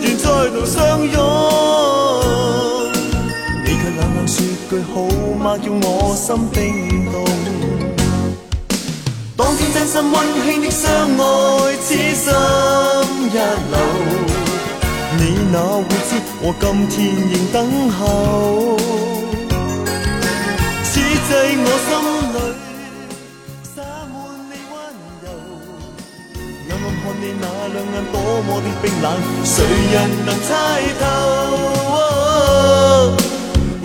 愿再度相拥，你却冷冷说句好吗，叫我心冰冻。当天真心温馨的相爱，痴心一缕，你哪会知我今天仍等候？此际我心。那两眼多么的冰冷，谁人能猜透？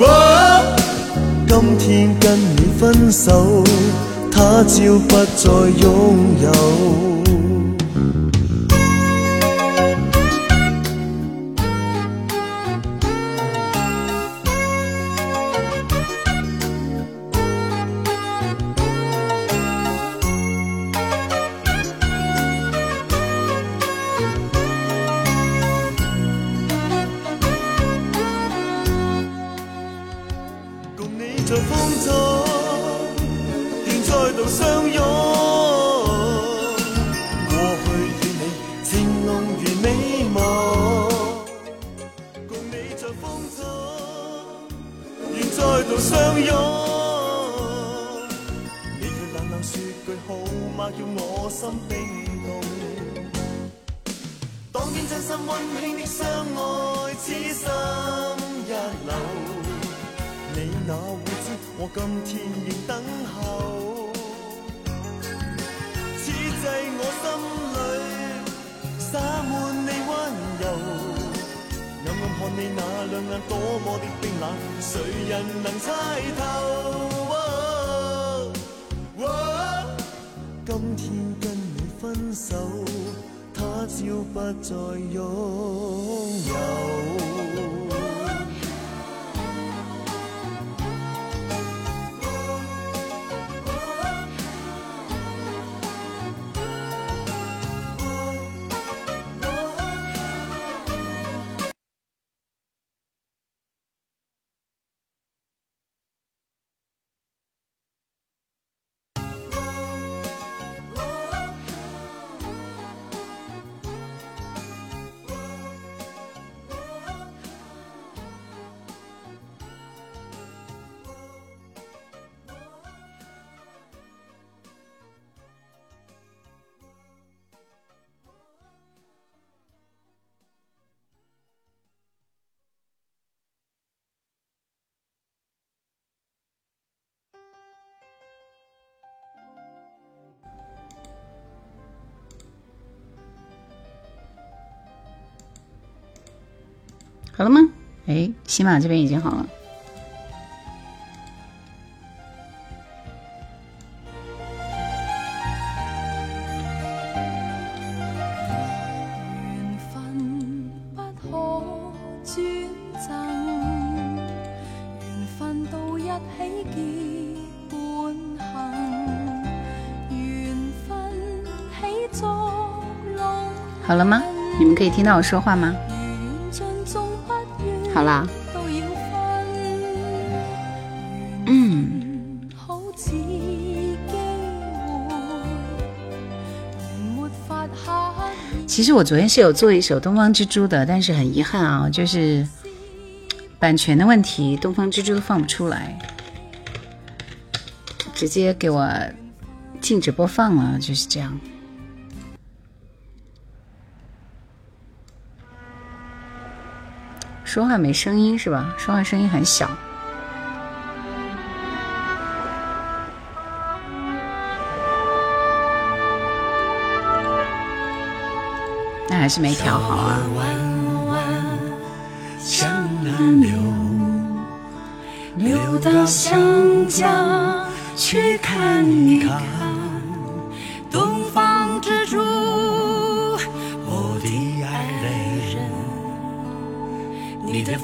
哦，今天跟你分手，他朝不再拥有。好了吗？哎，起马这边已经好了。好了吗？你们可以听到我说话吗？好啦。嗯。其实我昨天是有做一首《东方之珠》的，但是很遗憾啊，就是版权的问题，《东方之珠》都放不出来，直接给我禁止播放了，就是这样。说话没声音是吧？说话声音很小，那还是没调好啊。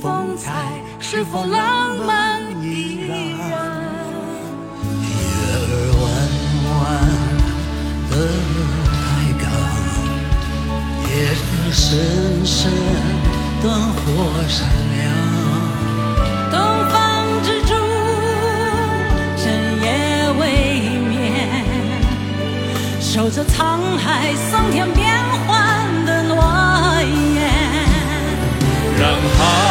风采是否浪漫依然？月儿弯弯的台港，夜色深深灯火闪亮。东方之珠，深夜未眠，守着沧海桑田变幻的诺言。让海。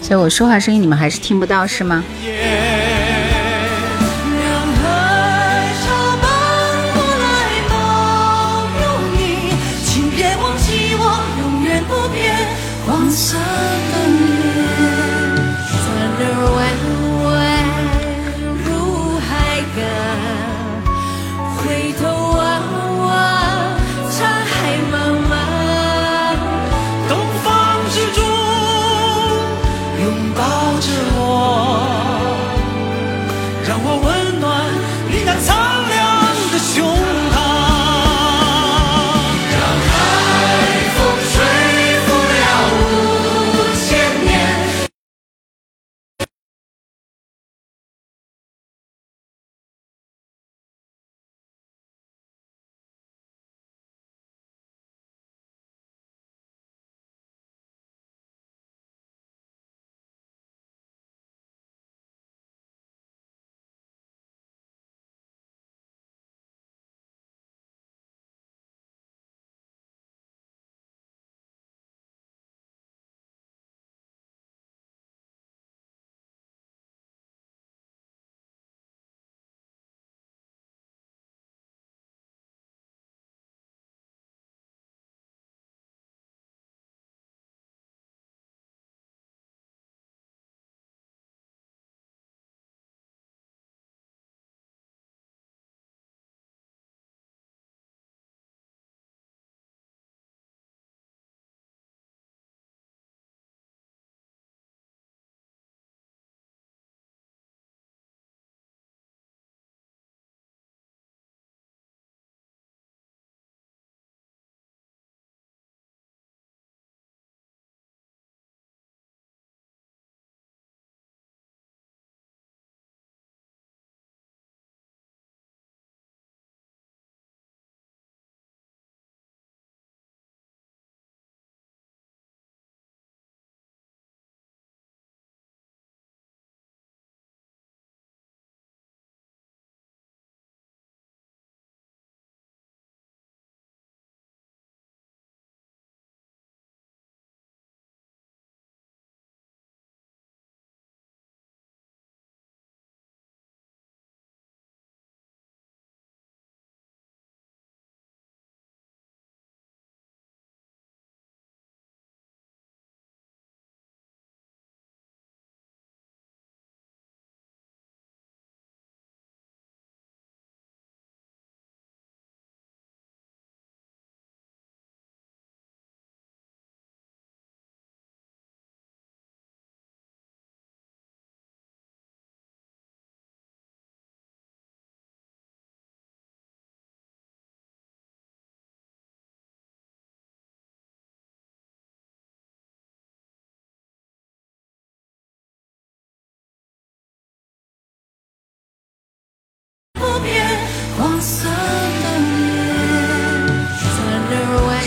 所以我说话声音你们还是听不到是吗？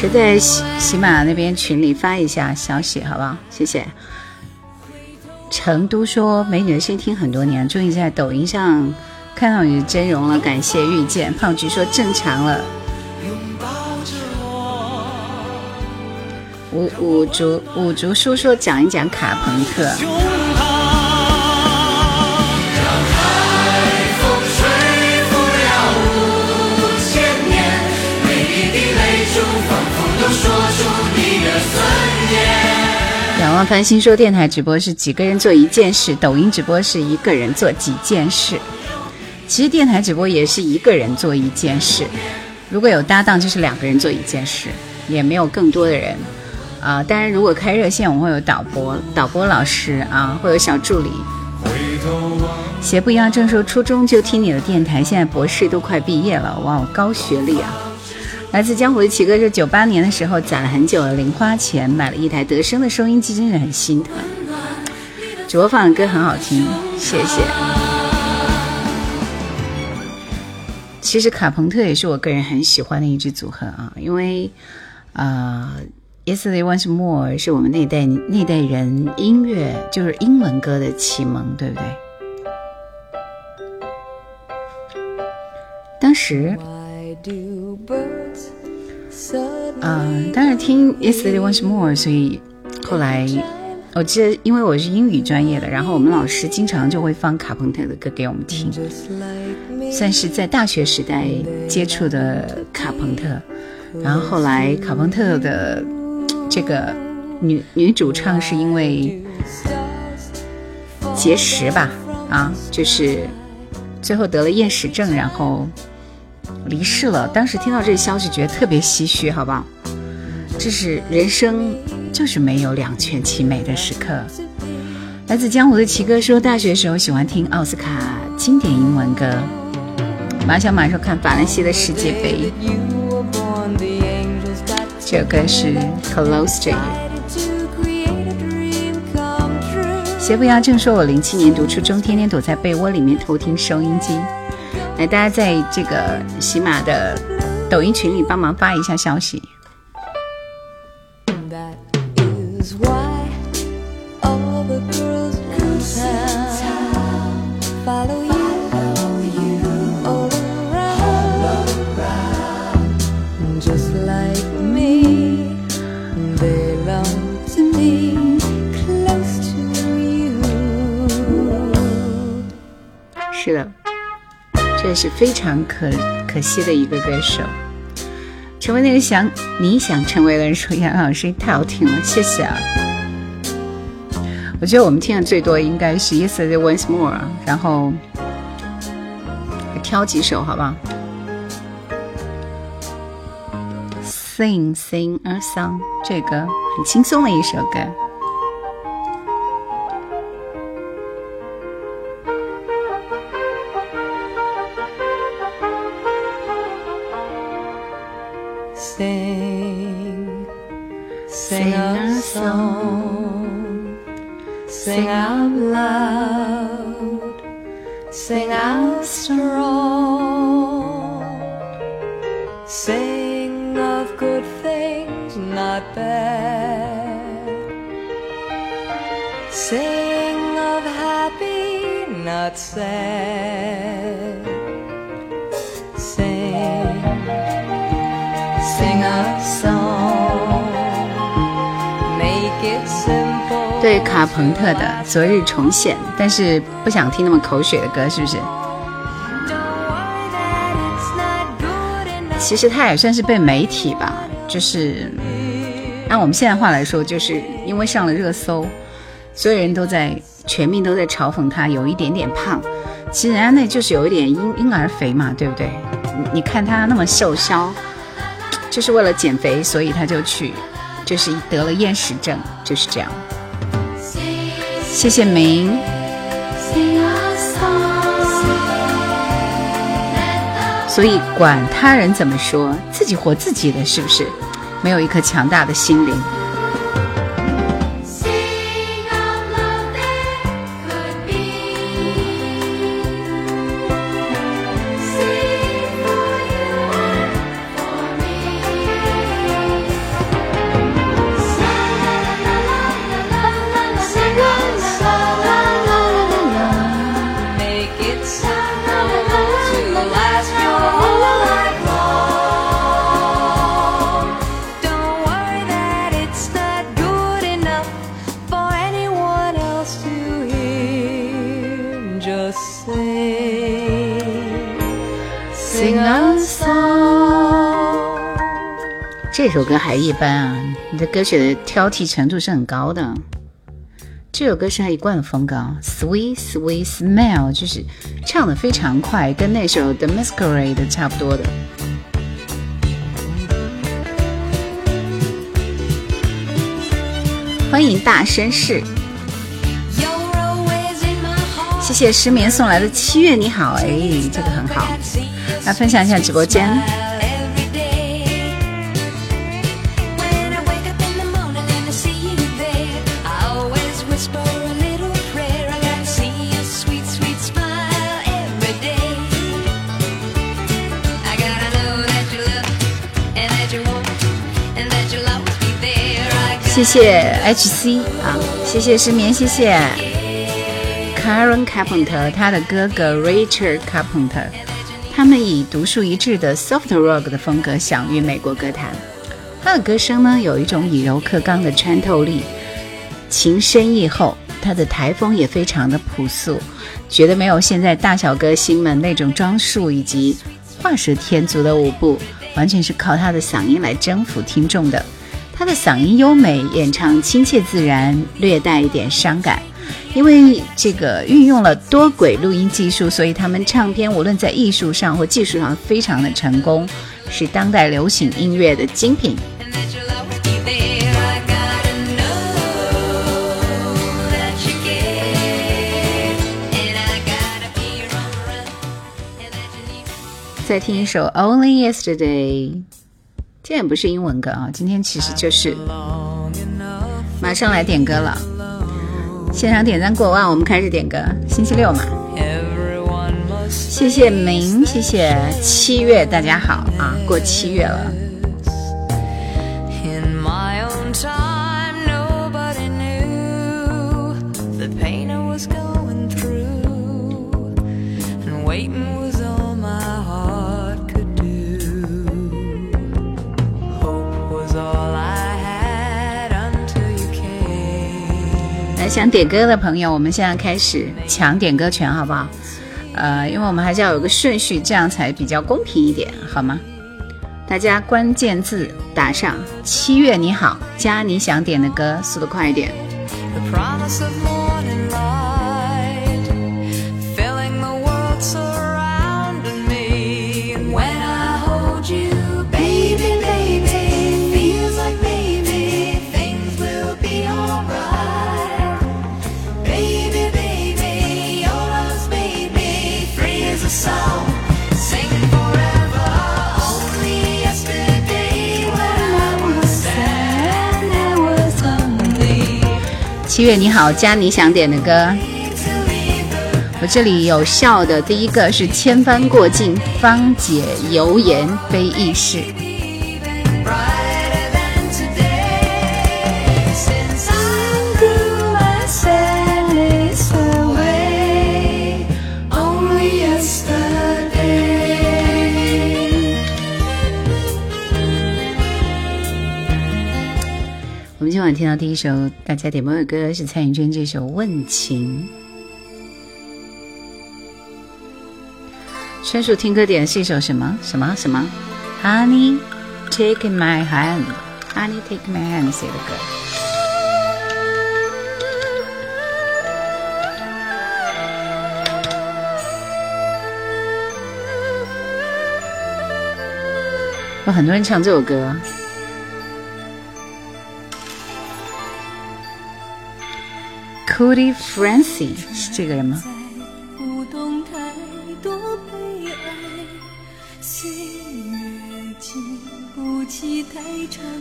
在喜喜马那边群里发一下消息，好不好？谢谢。成都说美女的音听很多年，终于在抖音上看到你的真容了，感谢遇见。胖菊说正常了。拥抱着我。五五竹五竹叔叔讲一讲卡朋特。王凡，新说电台直播是几个人做一件事，抖音直播是一个人做几件事。其实电台直播也是一个人做一件事，如果有搭档就是两个人做一件事，也没有更多的人。啊，当然如果开热线，我会有导播、导播老师啊，会有小助理。鞋不一样，正说初中就听你的电台，现在博士都快毕业了，哇，高学历啊！来自江湖的奇哥是九八年的时候攒了很久的零花钱买了一台德生的收音机，真的很心疼。主播放的歌很好听，谢谢。其实卡朋特也是我个人很喜欢的一支组合啊，因为呃，《Yesterday Once More》是我们那代那代人音乐，就是英文歌的启蒙，对不对？当时。嗯，当时听《Yesterday Once More》，所以后来我记得，因为我是英语专业的，然后我们老师经常就会放卡朋特的歌给我们听，算是在大学时代接触的卡朋特。然后后来卡朋特的这个女女主唱是因为结石吧，啊，就是最后得了厌食症，然后。离世了，当时听到这个消息，觉得特别唏嘘，好不好？这是人生，就是没有两全其美的时刻。来自江湖的奇哥说，大学时候喜欢听奥斯卡经典英文歌。马小马说看法兰西的世界杯。这首歌是《Close to You》。邪不压正说，我零七年读初中，天天躲在被窝里面偷听收音机。来，大家在这个喜马的抖音群里帮忙发一下消息。非常可可惜的一个歌手，成为那个想你想成为的人。舒雅老师，太好听了，谢谢啊！我觉得我们听的最多应该是《Yesterday Once More》，然后挑几首好不好？Sing, sing a song，这个很轻松的一首歌。昨日重现，但是不想听那么口水的歌，是不是？其实他也算是被媒体吧，就是按我们现在话来说，就是因为上了热搜，所有人都在全面都在嘲讽他有一点点胖。其实人家那就是有一点婴婴儿肥嘛，对不对？你看他那么瘦削，就是为了减肥，所以他就去，就是得了厌食症，就是这样。谢谢明。所以，管他人怎么说，自己活自己的，是不是？没有一颗强大的心灵。这首歌还一般啊！你的歌曲的挑剔程度是很高的。这首歌是他一贯的风格，Sweet Sweet Smile 就是唱的非常快，跟那首 The Masquerade 差不多的。欢迎大绅士，谢谢失眠送来的七月你好，哎，这个很好，来分享一下直播间。谢谢 H C 啊，谢谢失眠，谢谢 Karen Carpenter，他的哥哥 Richard Carpenter，他们以独树一帜的 soft rock 的风格享誉美国歌坛。他的歌声呢，有一种以柔克刚的穿透力，情深意厚。他的台风也非常的朴素，觉得没有现在大小歌星们那种装束以及画蛇添足的舞步，完全是靠他的嗓音来征服听众的。他的嗓音优美，演唱亲切自然，略带一点伤感。因为这个运用了多轨录音技术，所以他们唱片无论在艺术上或技术上非常的成功，是当代流行音乐的精品。再听一首《Only Yesterday》。今天不是英文歌啊，今天其实就是，马上来点歌了，现场点赞过万，我们开始点歌，星期六嘛，谢谢明，谢谢七月，大家好啊，过七月了。想点歌的朋友，我们现在开始抢点歌权，好不好？呃，因为我们还是要有个顺序，这样才比较公平一点，好吗？大家关键字打上“七月你好”，加你想点的歌，速度快一点。七月你好，加你想点的歌。我这里有笑的，第一个是《千帆过尽》，方解油盐非易事。听到第一首大家点播的歌是蔡依娟这首《问情》。专属听歌点是一首什么什么什么？Honey，Take My Hand，Honey，Take My Hand 写的歌。有很多人唱这首歌。Cody f r a n c i e 是这个人吗？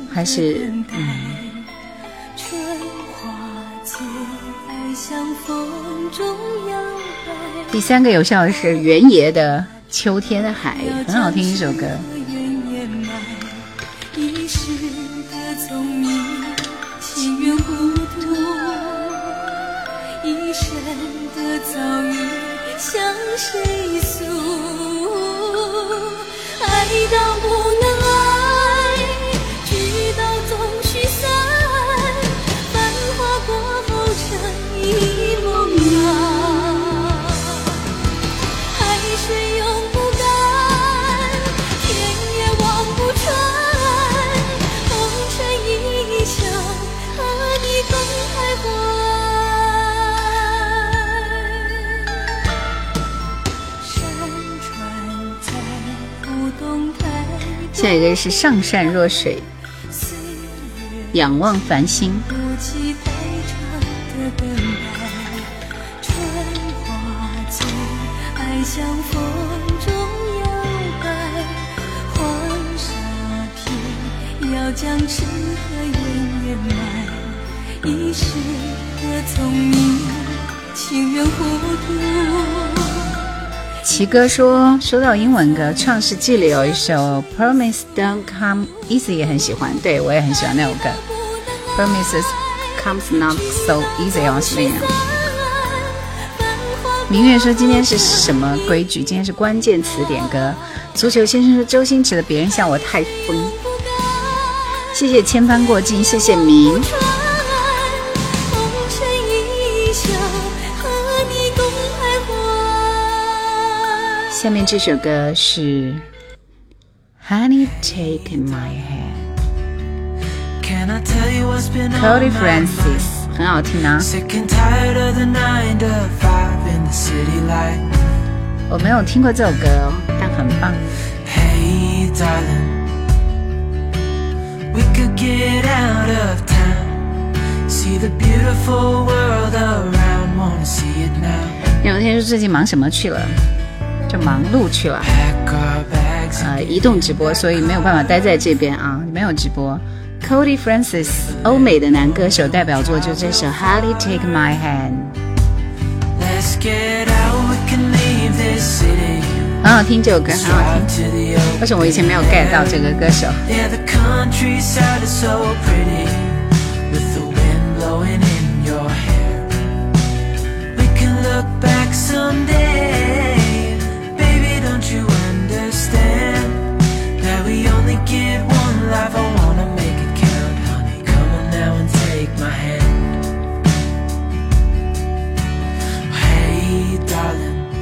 还是嗯？第三个有效的是原野的《秋天的海》，很好听一首歌。一生的遭遇向谁诉？爱到不。是上善若水，仰望繁星。奇哥说：“说到英文歌，《创世纪》里有一首《Promise Don't Come Easy》，也很喜欢。对我也很喜欢那首歌，《Promises Comes Not So Easy》也是那样。”明月说：“今天是什么规矩？今天是关键词点歌。”足球先生说：“周星驰的《别人笑我太疯》。”谢谢千帆过尽，谢谢明。下面这首歌是 Honey t a k e My Hand，Cody Francis 很好听啊！我没有听过这首歌，哦，但很棒。Hey, d a r l i n g We could get out of town，see the beautiful world around，wanna see it now。你们天叔最近忙什么去了？忙碌去了，呃，移动直播，所以没有办法待在这边啊，没有直播。Cody Francis，欧美的男歌手，代表作就这首《Holly Take My Hand》，很好听，这首歌很好听。而且我以前没有 get 到这个歌手。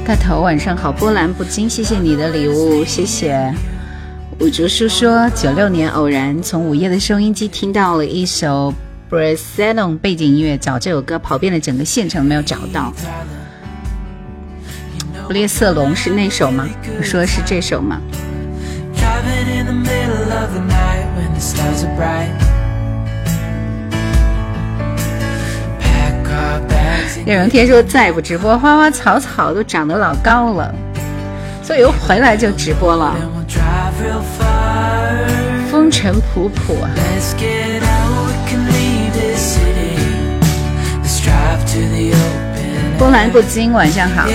大头晚上好，波澜不惊，谢谢你的礼物，谢谢。五竹叔说，九六年偶然从午夜的收音机听到了一首《b r a 布 l o n 背景音乐找这首歌跑遍了整个县城没有找到。布列瑟龙是那首吗？你说是这首吗？有人天说：“再不直播，花花草草都长得老高了，所以又回来就直播了。风尘仆仆，风南不惊，晚上好。”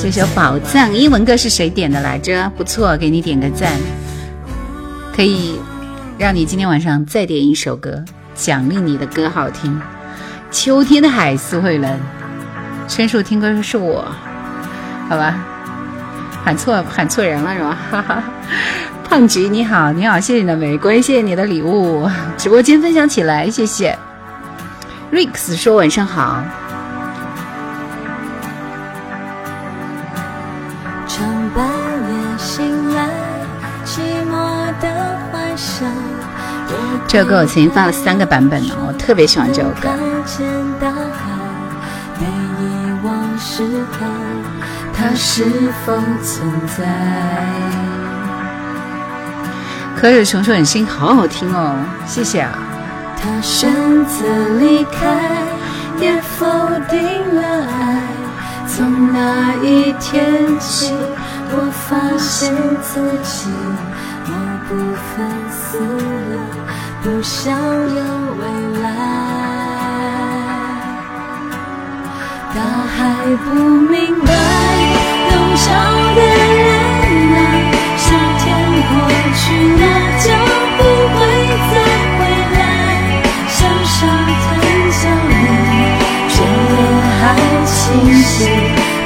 这首宝藏英文歌是谁点的来着？不错，给你点个赞，可以让你今天晚上再点一首歌，奖励你的歌好听。秋天的海，苏慧伦。申诉听歌是我，好吧，喊错喊错人了是吧？哈哈。胖菊，你好，你好，谢谢你的玫瑰，谢谢你的礼物，直播间分享起来，谢谢。Rex 说晚上好。这首歌我曾经发了三个版本呢，我特别喜欢这首歌。小野熊说你心好好听哦，谢谢啊。他选择离开，也否定了爱。从那一天起，我发现自己，我不分思了，不想得未来。他还不明白，能找别人。过去了就不会再回来。墙上褪相的觉得好还清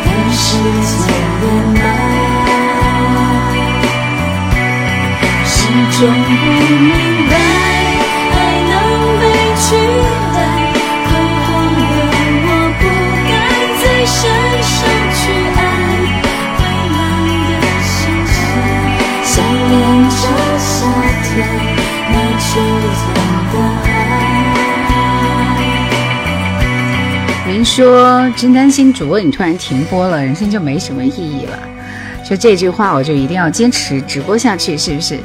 但是见面始终不明白。说真担心主播你突然停播了，人生就没什么意义了。就这句话，我就一定要坚持直播下去，是不是？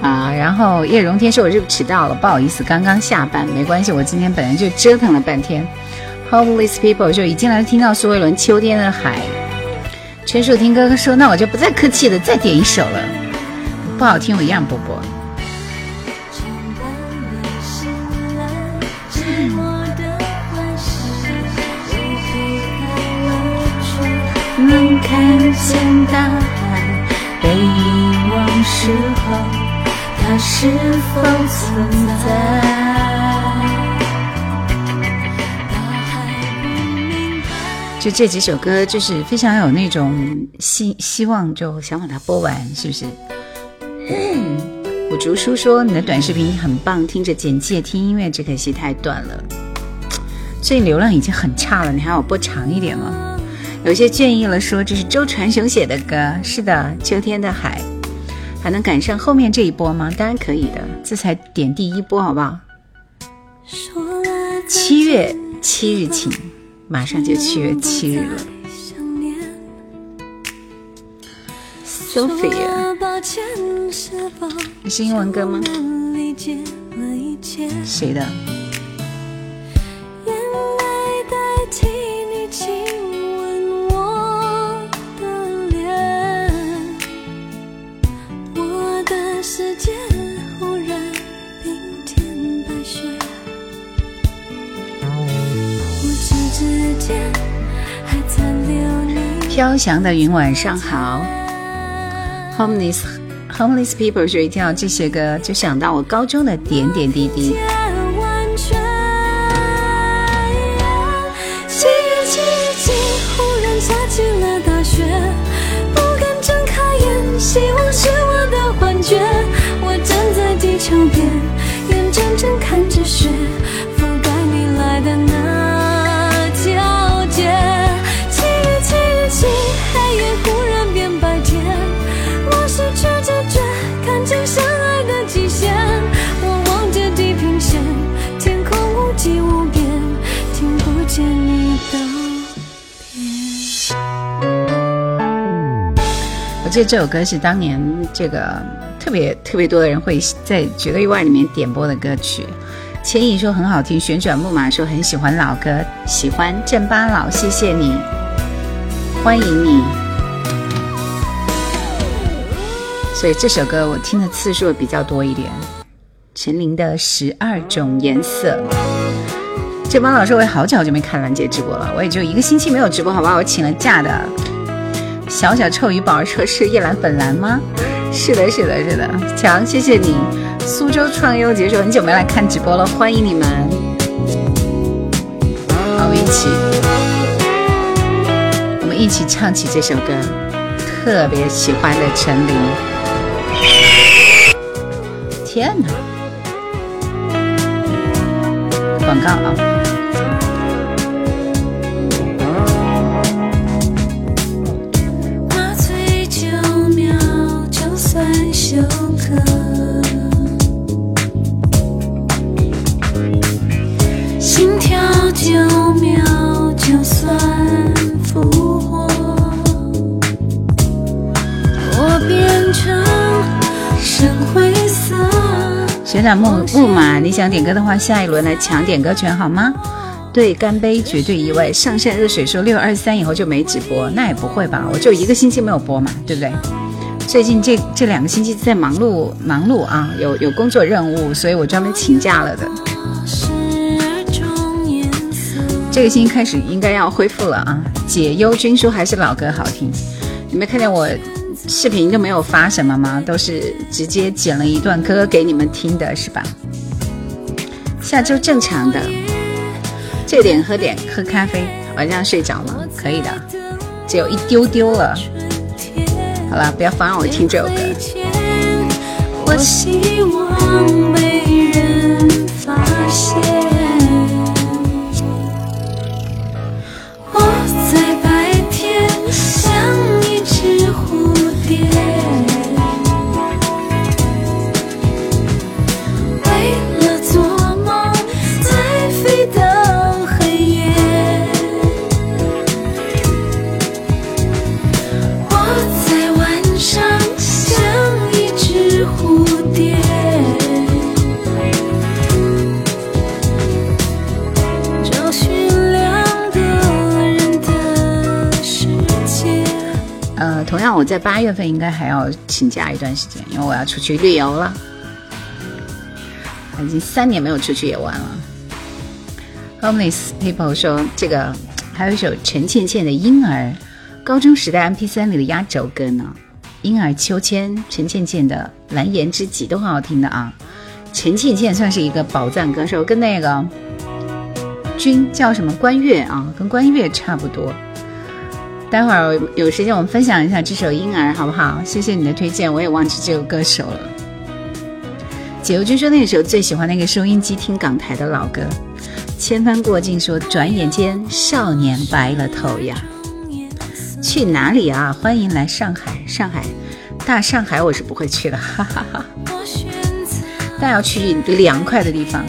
啊，然后叶荣添说我就迟到了，不好意思，刚刚下班，没关系，我今天本来就折腾了半天。Hopeless people，就一进来听到苏慧伦《秋天的海》，陈守听哥哥说，那我就不再客气了，再点一首了，不好听我一样播播。看见大海被忘时候，是否存在？就这几首歌，就是非常有那种希希望，就想把它播完，是不是？我竹叔说你的短视频很棒，听着简介，听音乐只可惜太短了，所以流量已经很差了，你还要播长一点吗？有些建议了，说这是周传雄写的歌。是的，秋天的海，还能赶上后面这一波吗？当然可以的，这才点第一波，好不好？七月七日晴，马上就七月七日了。Sophia，你是英文歌吗？谁的？代替你飘翔的云，晚上好。Homeless, homeless people 睡觉，这些歌就想到我高中的点点滴滴。希望是我的幻觉，我站在地球边。这首歌是当年这个特别特别多的人会在绝对意外里面点播的歌曲。千亿说很好听，旋转木马说很喜欢老歌，喜欢郑巴老，谢谢你，欢迎你。所以这首歌我听的次数比较多一点。陈琳的《十二种颜色》，郑巴老师我也好久好久没看兰姐直播了，我也就一个星期没有直播，好吧，我请了假的。小小臭鱼宝儿说是夜兰本兰吗？是的，是的，是的。强，谢谢你，苏州创优结束，很久没来看直播了，欢迎你们，好，我一起，我们一起唱起这首歌，特别喜欢的陈琳。天哪！广告啊！旋转木木马，你想点歌的话，下一轮来抢点歌权好吗？对，干杯，绝对意外。上善热水说六二三以后就没直播，那也不会吧？我就一个星期没有播嘛，对不对？最近这这两个星期在忙碌忙碌啊，有有工作任务，所以我专门请假了的。这个星期开始应该要恢复了啊！解忧君说还是老歌好听，你没看见我视频就没有发什么吗？都是直接剪了一段歌给你们听的，是吧？下周正常的，这点喝点喝咖啡，晚上睡着了可以的，只有一丢丢了。好了，不要妨碍我听这首歌。在八月份应该还要请假一段时间，因为我要出去旅游了。已经三年没有出去野玩了。Homeless people 说这个，还有一首陈倩倩的《婴儿》，高中时代 M P 三里的压轴歌呢，《婴儿秋千》、陈倩倩的《蓝颜知己》都很好听的啊。陈倩倩算是一个宝藏歌手，跟那个君叫什么关悦啊，跟关悦差不多。待会儿有时间我们分享一下这首《婴儿》，好不好？谢谢你的推荐，我也忘记这首歌手了。解忧君说：“那个时候最喜欢那个收音机听港台的老歌，《千帆过尽》说转眼间少年白了头呀。”去哪里啊？欢迎来上海，上海，大上海我是不会去的，哈哈哈。但要去凉快的地方。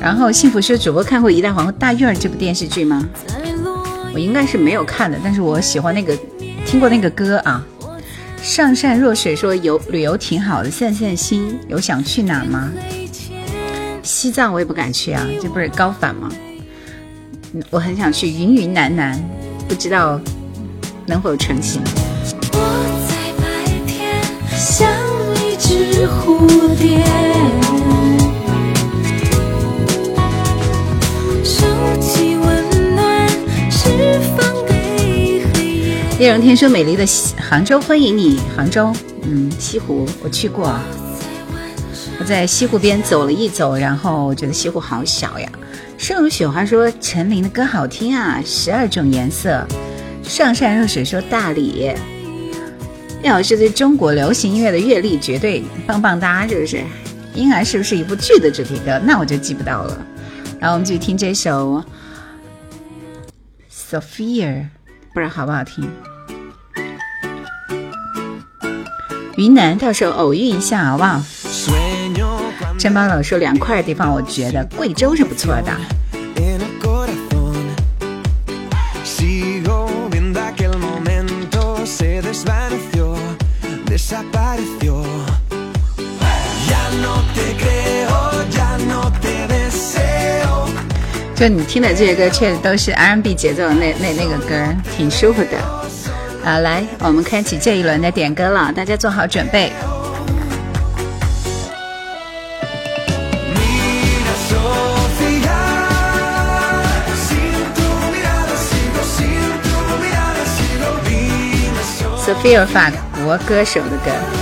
然后幸福说：“主播看过《一代皇后大玉儿》这部电视剧吗？”我应该是没有看的，但是我喜欢那个，听过那个歌啊。上善若水说游旅游挺好的，散散心。有想去哪吗？西藏我也不敢去啊，这不是高反吗？我很想去云云南南，不知道能否成行。叶荣天说美丽的杭州欢迎你，杭州，嗯，西湖我去过，我在西湖边走了一走，然后我觉得西湖好小呀。盛如雪花说陈琳的歌好听啊，《十二种颜色》。上善若水说大理。叶老师对中国流行音乐的阅历绝对棒棒哒，是不是？《婴儿》是不是一部剧的主题歌？那我就记不到了。然后我们继续听这首《s o p h i a 不然好不好听？云南到时候偶遇一下，好不好？珍宝老师凉快的地方，我觉得贵州是不错的。就你听的这些歌，确实都是 R N B 节奏，那那那个歌挺舒服的。啊，来，我们开启这一轮的点歌了，大家做好准备。Sofia 法国歌手的歌。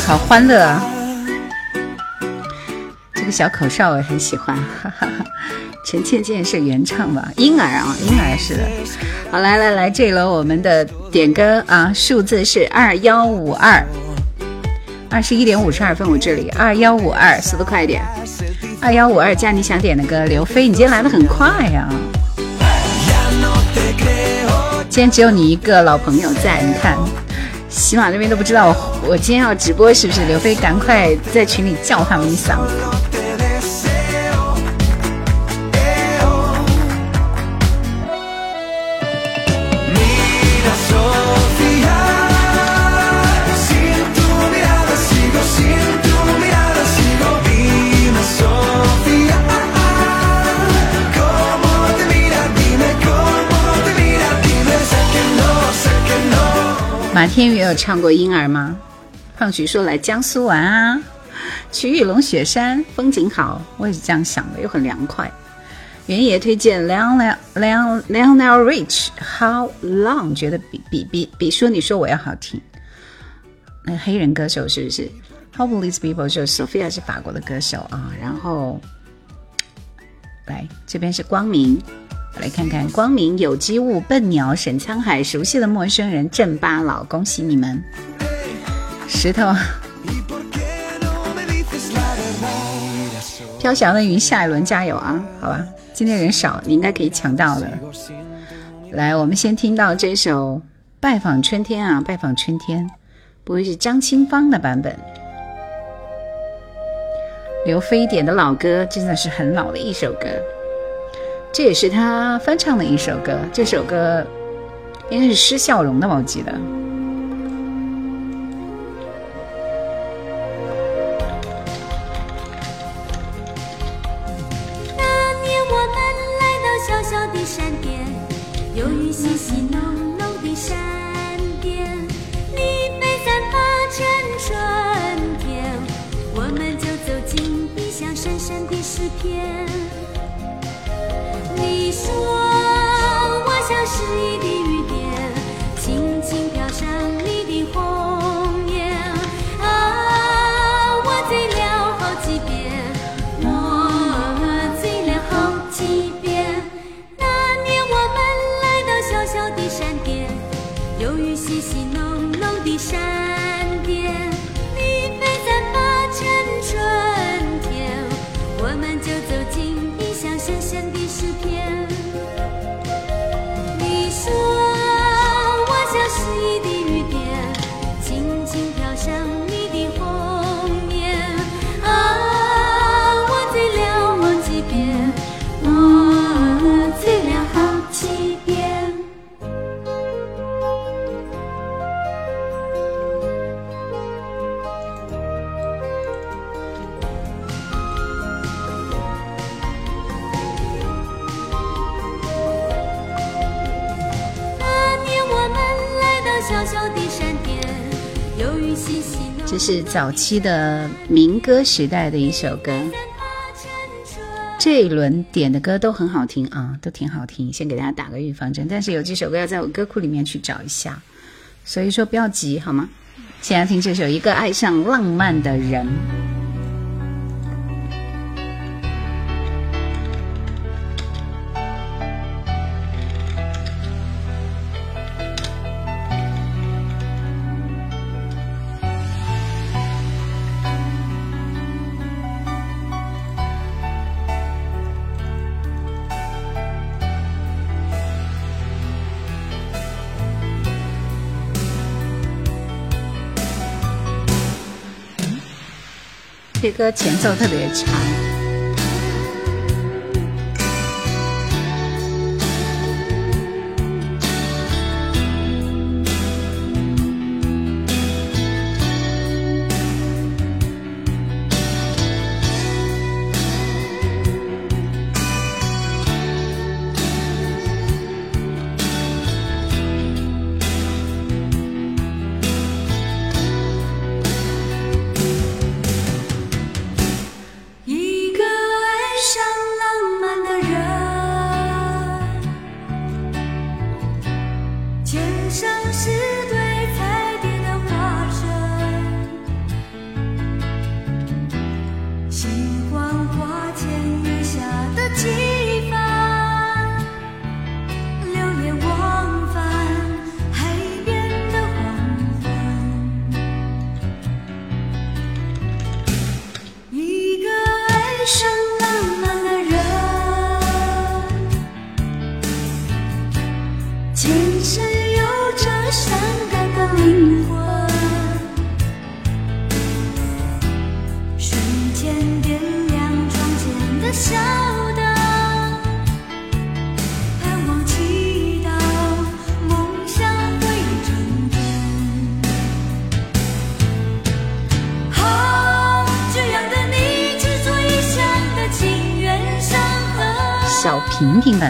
好欢乐，啊！这个小口哨我很喜欢。哈哈陈倩倩是原唱吧？婴儿啊，婴儿是的。好，来来来，这一轮我们的点歌啊，数字是二幺五二，二十一点五十二分，我这里二幺五二，速度快一点，二幺五二加你想点的歌。刘飞，你今天来的很快呀，今天只有你一个老朋友在，你看。喜马那边都不知道我我今天要直播是不是？刘飞，赶快在群里叫他们一嗓。天宇有唱过《婴儿》吗？胖菊说来江苏玩啊，曲玉龙雪山风景好，我也是这样想的，又很凉快。袁野推荐《l o n l o n e l o n l o n l o n r i c h，How Long？觉得比比比比说你说我要好听。那黑人歌手是不是 h o p o l u l s people 就 Sophia 是法国的歌手啊。然后，来这边是光明。我来看看光明有机物、笨鸟、沈沧海、熟悉的陌生人、郑八老，恭喜你们！石头、飘翔的云，下一轮加油啊！好吧，今天人少，你应该可以抢到的。来，我们先听到这首《拜访春天》啊，《拜访春天》不会是张清芳的版本？刘飞点的老歌，真的是很老的一首歌。这也是他翻唱的一首歌，这首歌应该是施孝荣的，我记得。早期的民歌时代的一首歌，这一轮点的歌都很好听啊，都挺好听。先给大家打个预防针，但是有几首歌要在我歌库里面去找一下，所以说不要急，好吗？先来听这首《一个爱上浪漫的人》。这歌前奏特别长。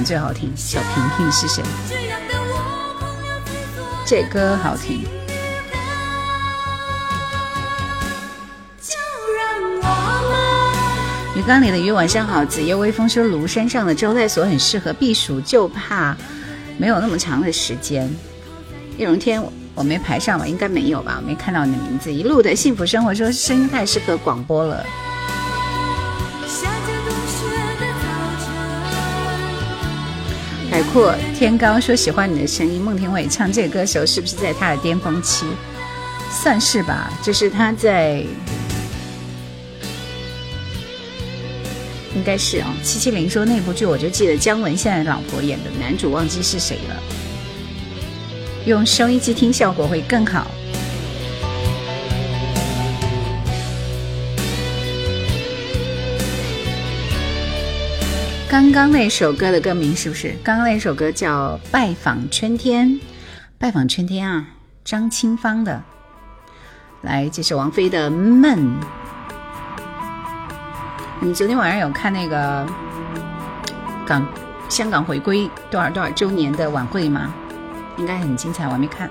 最好听，小平平》是谁？这歌好听。鱼缸里的鱼，晚上好。子夜微风，说，庐山上的招待所，很适合避暑，就怕没有那么长的时间。易容天，我没排上吧？应该没有吧？我没看到你的名字。一路的幸福生活，说声音太适合广播了。或天高说喜欢你的声音，孟庭苇唱这个歌时候是不是在他的巅峰期？算是吧，就是他在，应该是啊。七七零说那部剧我就记得姜文现在老婆演的男主忘记是谁了，用收音机听效果会更好。刚刚那首歌的歌名是不是？刚刚那首歌叫《拜访春天》，《拜访春天》啊，张清芳的。来，这是王菲的《闷》。你昨天晚上有看那个港香港回归多少多少周年的晚会吗？应该很精彩，我还没看。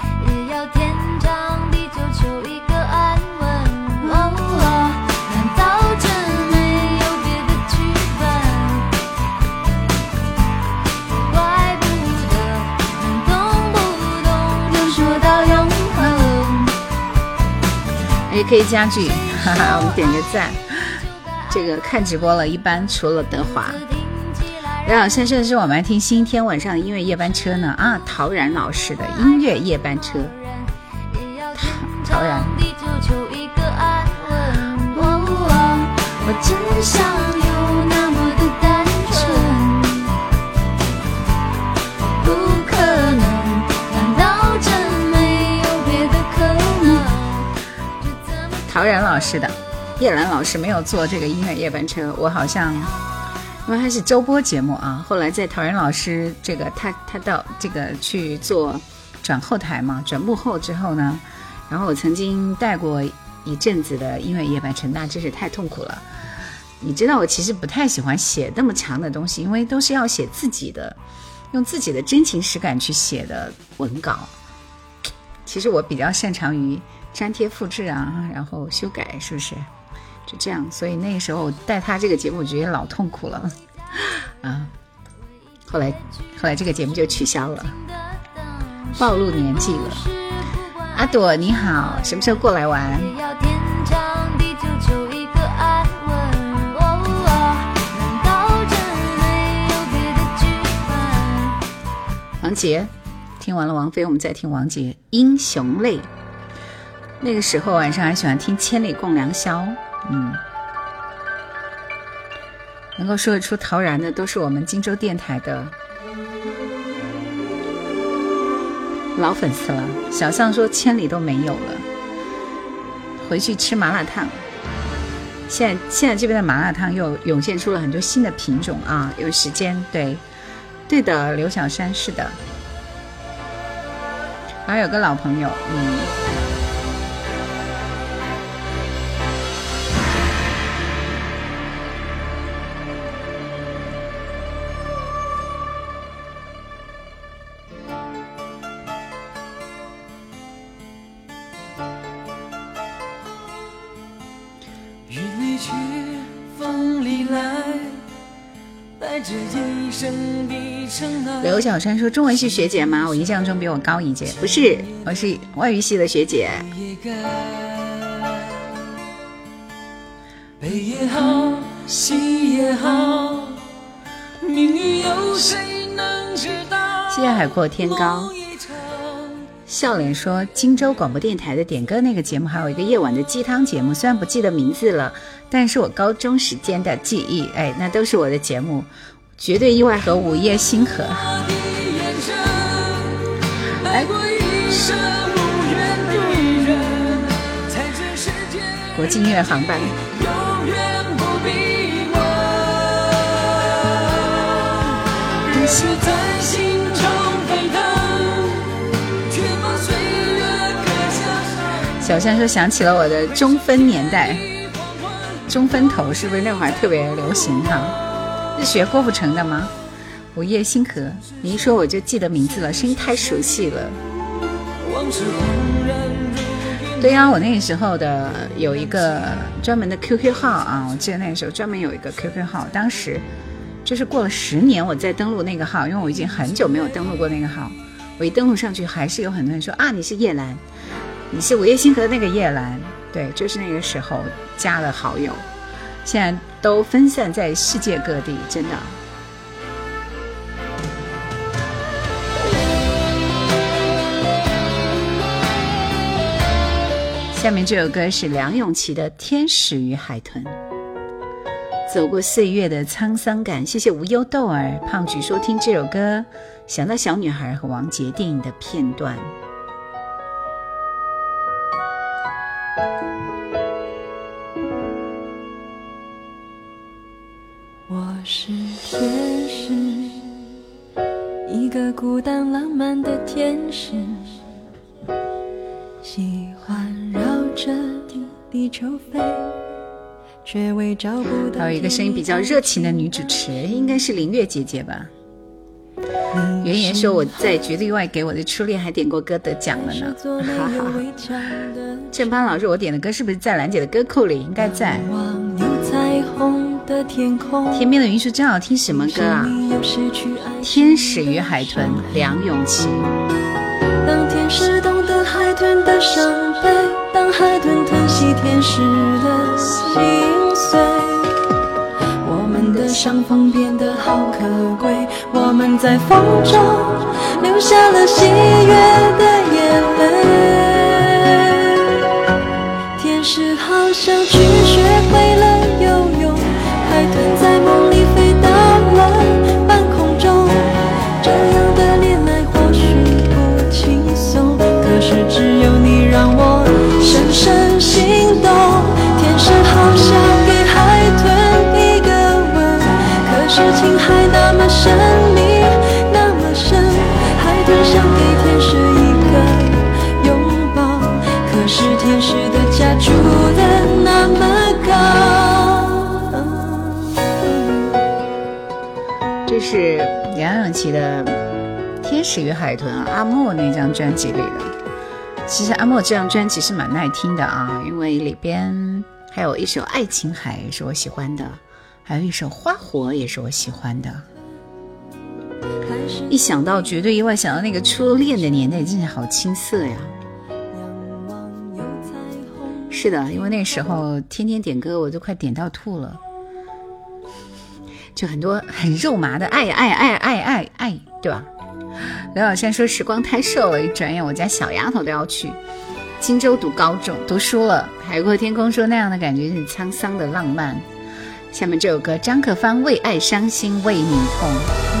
黑家具，哈哈，我们点个赞。这个看直播了，一般除了德华，然后师说的是我们还听星期天晚上的音乐夜班车呢啊，陶然老师的音乐夜班车，陶陶然。陶然老师的叶兰老师没有做这个音乐夜班车，我好像因为他是周播节目啊。后来在陶然老师这个，他他到这个去做转后台嘛，转幕后之后呢，然后我曾经带过一阵子的音乐夜班车，那真是太痛苦了。你知道，我其实不太喜欢写那么长的东西，因为都是要写自己的，用自己的真情实感去写的文稿。其实我比较擅长于。粘贴、复制啊，然后修改，是不是就这样？所以那个时候带他这个节目，我觉得老痛苦了 啊。后来，后来这个节目就取消了，暴露年纪了。阿朵你好，什么时候过来玩？王杰，听完了王菲，我们再听王杰《英雄泪》。那个时候晚上还喜欢听《千里共良宵》，嗯，能够说得出陶然的都是我们荆州电台的老粉丝了。小象说千里都没有了，回去吃麻辣烫。现在现在这边的麻辣烫又涌现出了很多新的品种啊！有时间对对的，刘小山是的，还有个老朋友，嗯。小川说：“中文系学姐吗？我印象中比我高一届，不是，我是外语系的学姐。”谢谢海阔天高。笑脸说：“荆州广播电台的点歌那个节目，还有一个夜晚的鸡汤节目，虽然不记得名字了，但是我高中时间的记忆，哎，那都是我的节目。”绝对意外和午夜星河，国际音乐航班。小香说想起了我的中分年代，中分头是不是那会儿特别流行哈？是学郭富城的吗？《午夜星河》，你一说我就记得名字了，声音太熟悉了。对呀，我那个时候的有一个专门的 QQ 号啊，我记得那个时候专门有一个 QQ 号，当时就是过了十年，我在登录那个号，因为我已经很久没有登录过那个号，我一登录上去，还是有很多人说啊，你是叶兰，你是《午夜星河》那个叶兰，对，就是那个时候加了好友，现在。都分散在世界各地，真的。下面这首歌是梁咏琪的《天使与海豚》，走过岁月的沧桑感。谢谢无忧豆儿、胖菊收听这首歌，想到小女孩和王杰电影的片段。是还有一个声音比较热情的女主持，应该是林月姐姐吧？袁岩说我在绝对外给我的初恋还点过歌得奖了呢。哈哈。正邦老师，我点的歌是不是在兰姐的歌库里？应该在。天边的云是正好听什么歌啊？《天使与海豚》，梁咏琪。当天使懂得海豚的伤悲，当海豚疼惜天使的心碎，我们的相逢变得好可贵，我们在风中留下了喜悦的眼泪。天使好像。的《天使与海豚》阿莫那张专辑里的，其实阿莫这张专辑是蛮耐听的啊，因为里边还有一首《爱琴海》是我喜欢的，还有一首《花火》也是我喜欢的。一想到绝对意外，想到那个初恋的年代，真是好青涩呀！是的，因为那时候天天点歌，我都快点到吐了。就很多很肉麻的爱爱爱爱爱爱，对吧？刘小山说时光太瘦了，一转眼我家小丫头都要去荆州读高中读书了。海阔天空说那样的感觉是沧桑的浪漫。下面这首歌张可芳为爱伤心为你痛。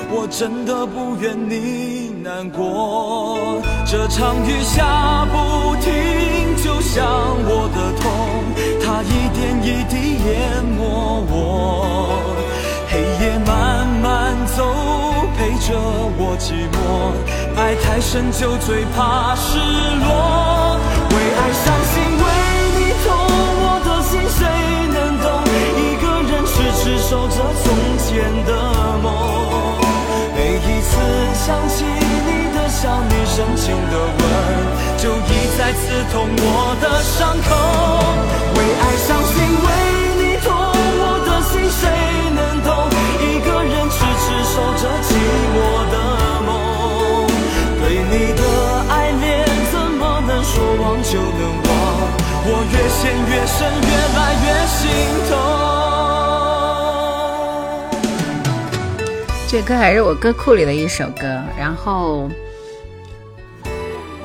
我真的不愿你难过，这场雨下不停，就像我的痛，它一点一滴淹没我。黑夜慢慢走，陪着我寂寞，爱太深就最怕失落，为爱伤心，为你痛，我的心谁能懂？一个人痴痴守着从前的梦。一次想起你的笑你深情的吻，就一再刺痛我的伤口。为爱伤心，为你痛，我的心谁能懂？一个人痴痴守着寂寞的梦。对你的爱恋，怎么能说忘就能忘？我越陷越深，越来越心痛。这歌还是我歌库里的一首歌，然后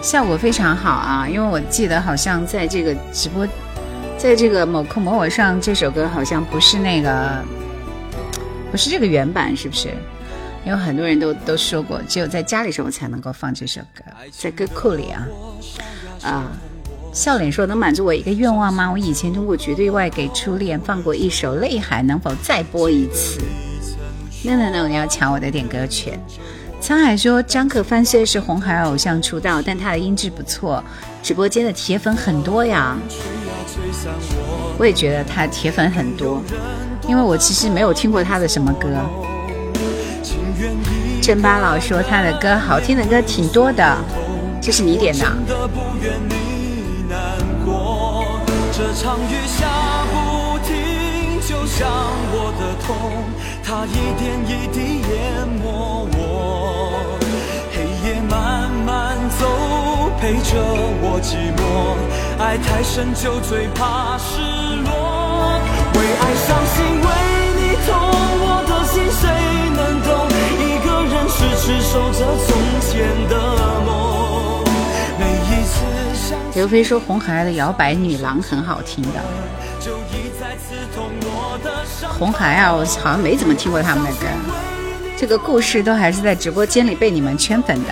效果非常好啊！因为我记得好像在这个直播，在这个某酷某我上，这首歌好像不是那个，不是这个原版，是不是？有很多人都都说过，只有在家里时候才能够放这首歌，在歌库里啊啊！笑脸说：“能满足我一个愿望吗？我以前通过绝对外给初恋放过一首《泪海》，能否再播一次？” no no no，你要抢我的点歌权！沧海说张可凡虽然是红孩儿偶像出道，但他的音质不错，直播间的铁粉很多呀。我也觉得他铁粉很多，因为我其实没有听过他的什么歌。镇巴老说他的歌好听的歌挺多的，这是你点的。它一点一滴淹没我。黑夜慢慢走，陪着我寂寞。爱太深就最怕失落，为爱伤心，为你痛，我的心谁能懂？一个人痴痴守着从前的梦。每一次刘飞说红孩的摇摆女郎很好听的。红孩啊，我好像没怎么听过他们的歌。这个故事都还是在直播间里被你们圈粉的。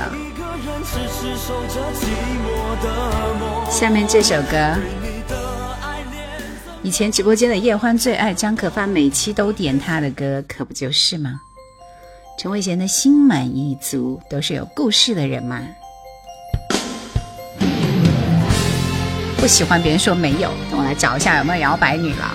下面这首歌，以前直播间的叶欢最爱，张可发每期都点他的歌，可不就是吗？陈慧娴的心满意足，都是有故事的人嘛。不喜欢别人说没有，我来找一下有没有摇摆女郎。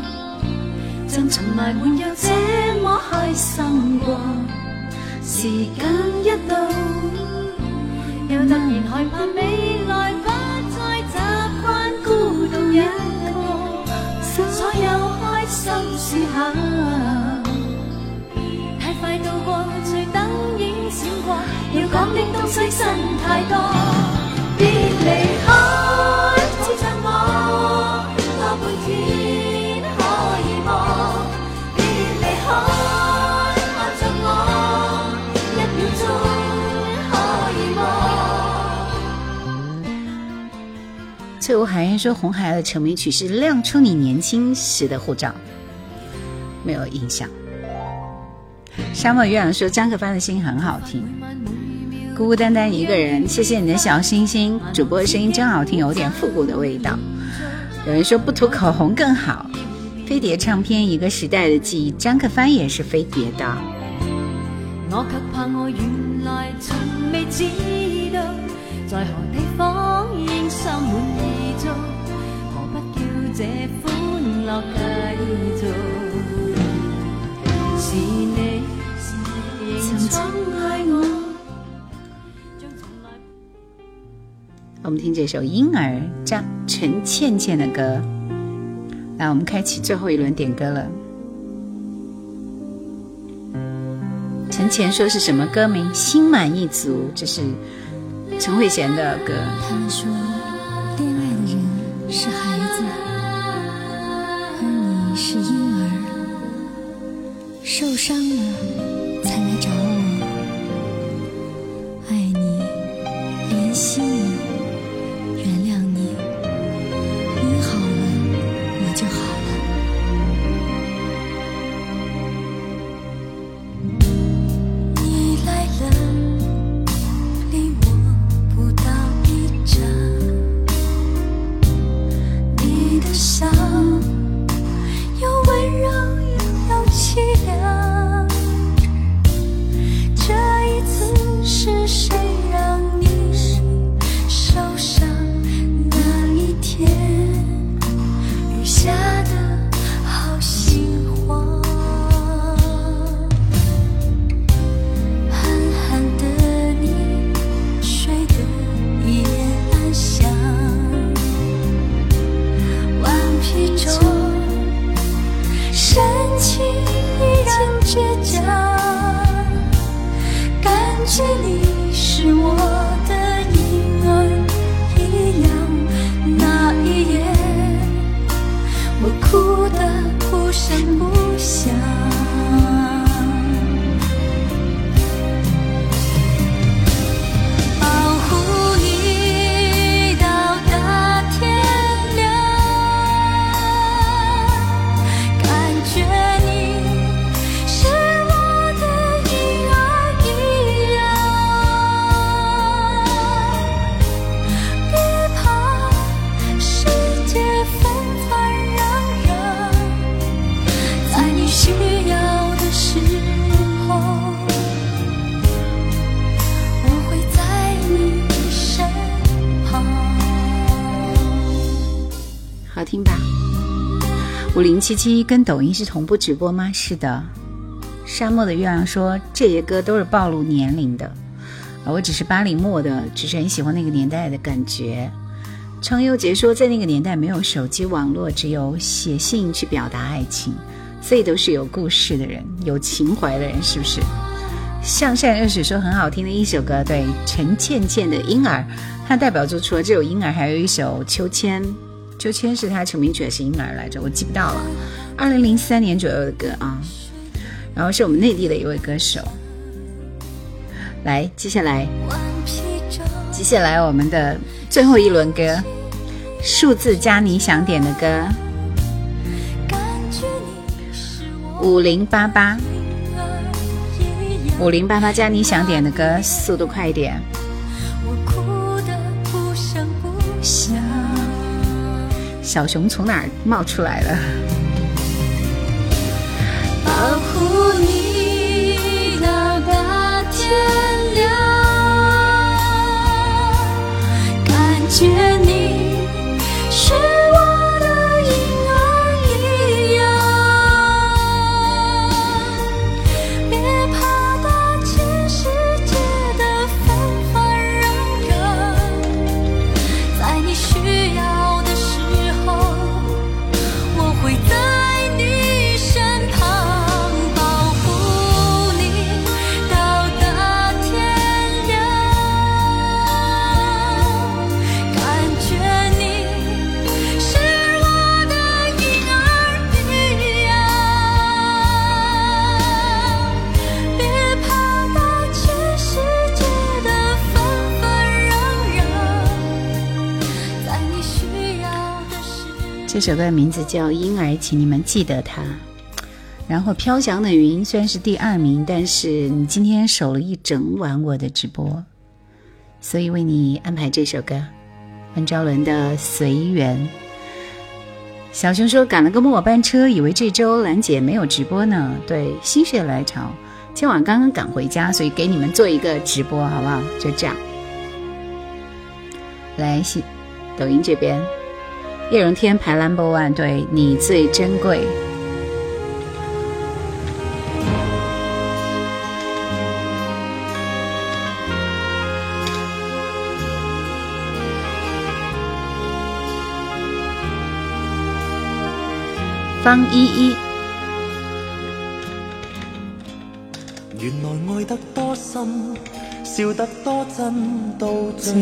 从来没有这么开心过。时间一到，又突然害怕未来不再习惯孤独一个。所有开心时候，太快到过，最灯影闪过，要讲的东西真太多，别离开。对，我海燕说，红海的成名曲是《亮出你年轻时的护照》，没有印象。沙漠月亮说，张克帆的音很好听，《孤孤单单一个人》。谢谢你的小心心，主播的声音真好听，有点复古的味道。有人说不涂口红更好。飞碟唱片一个时代的记忆，张克帆也是飞碟的。我我怕原在何地我们听这首婴儿张陈倩倩的歌，来，我们开启最后一轮点歌了。陈前说是什么歌名？心满意足，这是陈慧娴的歌。他们说，恋爱的人是。伤了。七七跟抖音是同步直播吗？是的。沙漠的月亮说这些歌都是暴露年龄的，啊，我只是八零末的，只是很喜欢那个年代的感觉。程又杰说在那个年代没有手机网络，只有写信去表达爱情，所以都是有故事的人，有情怀的人，是不是？向善热水说很好听的一首歌，对陈倩倩的《婴儿》，它代表作除了这首《婴儿》，还有一首《秋千》。秋千是他成名曲是婴儿来着？我记不到了。二零零三年左右的歌啊，然后是我们内地的一位歌手。来，接下来，接下来我们的最后一轮歌，数字加你想点的歌，五零八八，五零八八加你想点的歌，速度快一点。小熊从哪儿冒出来的？这首歌的名字叫《婴儿》，请你们记得它。然后飘翔的云虽然是第二名，但是你今天守了一整晚我的直播，所以为你安排这首歌，温兆伦的《随缘》。小熊说赶了个末班车，以为这周兰姐没有直播呢。对，心血来潮，今晚刚刚赶回家，所以给你们做一个直播，好不好？就这样。来，抖音这边。叶荣添排 Number One，对你最珍贵。方依依。原得得多多深，笑真，到最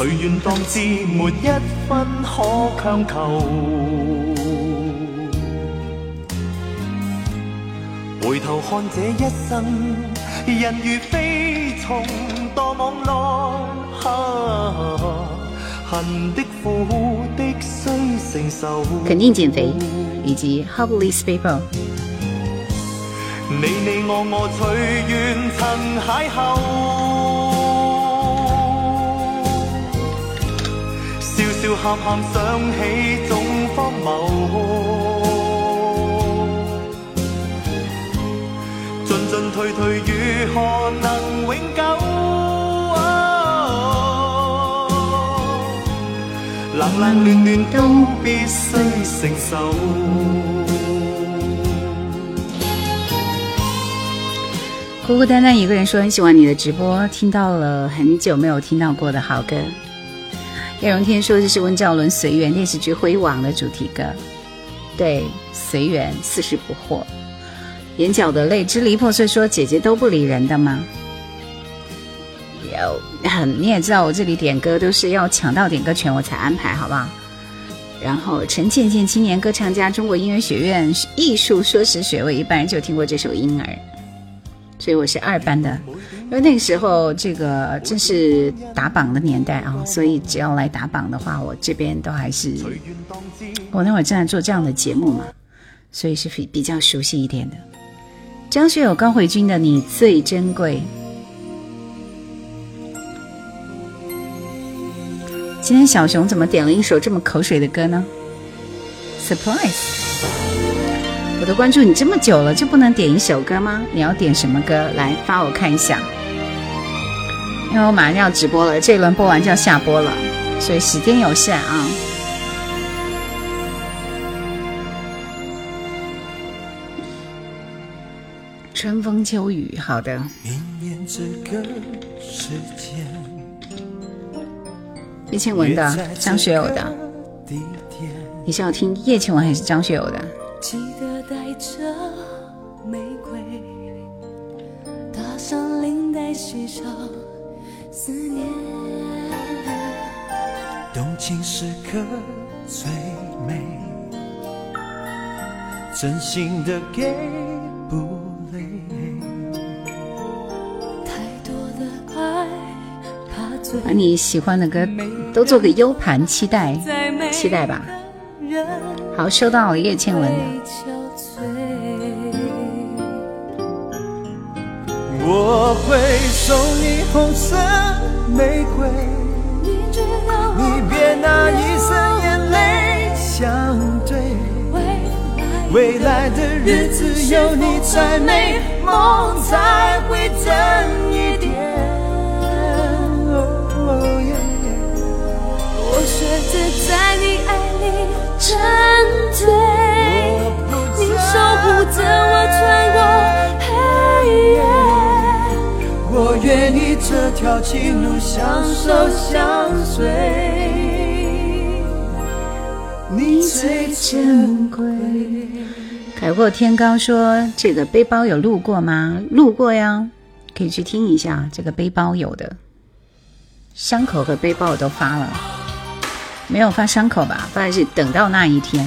隨緣當知，没一分可强求。回头看，这一生人如飛蟲，多網絡恨的苦的須承受。肯定减肥，以及 hopeless people。你、你、我、我，随缘曾邂逅。笑喊喊想起总荒谬进进退退如何能永久冷冷暖暖都必须承受孤孤单单一个人说很喜欢你的直播听到了很久没有听到过的好歌叶荣添说：“这是温兆伦《随缘》电视剧《辉煌》的主题歌。”对，《随缘》四十不惑，眼角的泪，支离破碎。说姐姐都不理人的吗？有，你也知道我这里点歌都是要抢到点歌权我才安排，好不好？然后陈倩倩，青年歌唱家，中国音乐学院艺术硕士学位，一般人就听过这首《婴儿》，所以我是二班的。因为那个时候，这个正是打榜的年代啊，所以只要来打榜的话，我这边都还是我那会儿正在做这样的节目嘛，所以是比比较熟悉一点的。张学友、高慧君的《你最珍贵》。今天小熊怎么点了一首这么口水的歌呢？Surprise！我都关注你这么久了，就不能点一首歌吗？你要点什么歌？来发我看一下。因为我马上要直播了，这一轮播完就要下播了，所以时间有限啊。春风秋雨，好的。明年这个时间，叶倩文的，张学友的。你是要听叶倩文还是张学友的？记得带带，着玫瑰，上领把你喜欢的歌都做个 U 盘，期待，期待吧。好，收到叶倩文的。我会送你红色玫瑰，你别拿一生眼泪相对。未来的日子有你才美，梦才会真一点。我选择在你爱里沉醉，你守护着我。我愿意这条情路相相守随，海阔天高说：“这个背包有路过吗？路过呀，可以去听一下。这个背包有的，伤口和背包我都发了，没有发伤口吧？发的是等到那一天。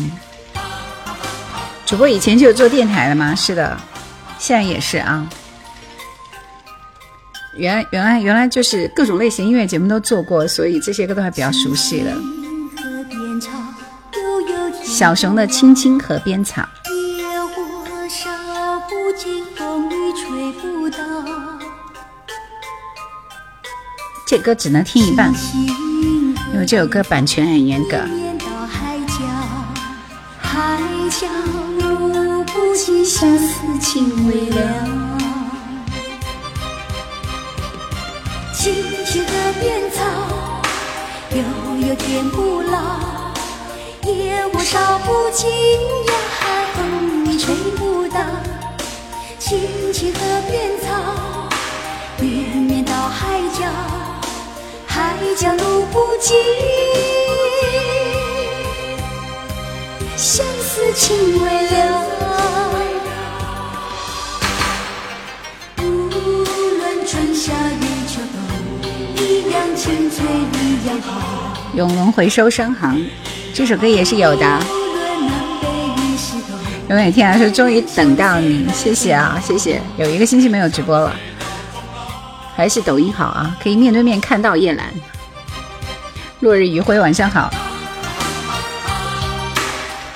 主播以前就做电台的吗？是的，现在也是啊。”原来，原来，原来就是各种类型音乐节目都做过，所以这些歌都还比较熟悉了。小熊的《青青河边草》，这歌只能听一半，因为这首歌版权很严格。海角，青青河边草，悠悠天不老。野火烧不尽呀，风雨吹不倒。青青河边草，绵绵到海角。海角路不尽，相思情未了。永隆回收商行，这首歌也是有的。永远天涯说：“终于等到你。”谢谢啊，谢谢。有一个星期没有直播了，还是抖音好啊，可以面对面看到叶兰。落日余晖，晚上好。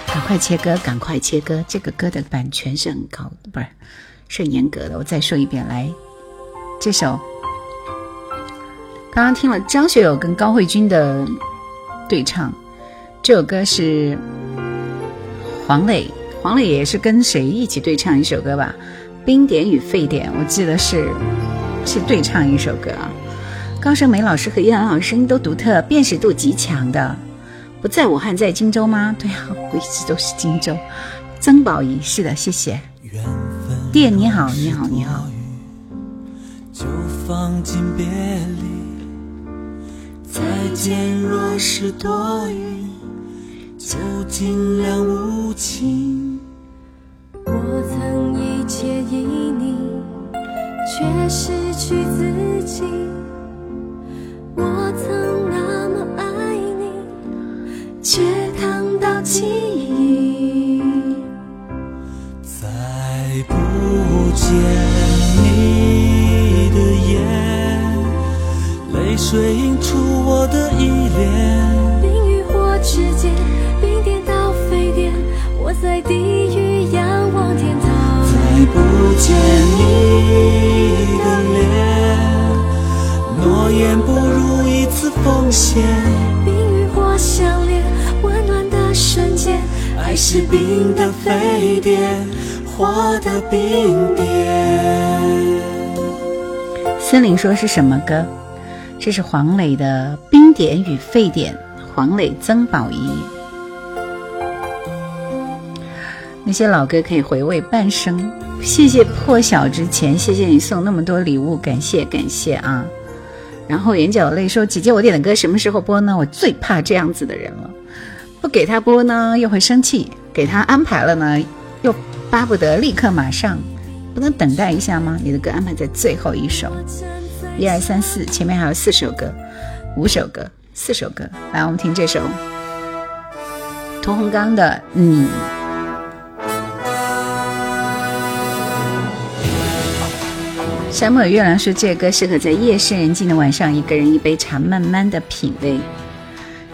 赶快切歌，赶快切歌，这个歌的版权是很高，不是，是很严格的。我再说一遍，来这首。刚刚听了张学友跟高慧君的对唱，这首歌是黄磊，黄磊也是跟谁一起对唱一首歌吧？冰点与沸点，我记得是是对唱一首歌啊。高胜美老师和叶凡老师，声音都独特，辨识度极强的。不在武汉，在荆州吗？对啊，我一直都是荆州。曾宝仪，是的，谢谢。爹，你好，你好，你好。就放进别离再见，若是多云，就尽量无情。我曾一切依你，却失去自己。我曾那么爱你，却看到记忆。再不见。水映出我的依恋，冰与火之间，冰点到沸点。我在地狱仰望天堂，再不见你的脸。诺言不如一次奉献，冰与火相连，温暖的瞬间。爱是冰的沸点，火的冰点。森林说是什么歌？这是黄磊的《冰点与沸点》，黄磊、曾宝仪。那些老歌可以回味半生。谢谢破晓之前，谢谢你送那么多礼物，感谢感谢啊！然后眼角泪说：“姐姐，我点的歌什么时候播呢？我最怕这样子的人了，不给他播呢又会生气，给他安排了呢又巴不得立刻马上，不能等待一下吗？你的歌安排在最后一首。”一二三四，前面还有四首歌，五首歌，四首歌，来，我们听这首屠洪刚的《你》。山姆月亮说：“这歌适合在夜深人静的晚上，一个人一杯茶，慢慢的品味。”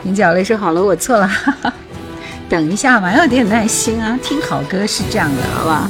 云角雷说：“好了，我错了，哈哈等一下，嘛，有点耐心啊，听好歌是这样的，好不好？”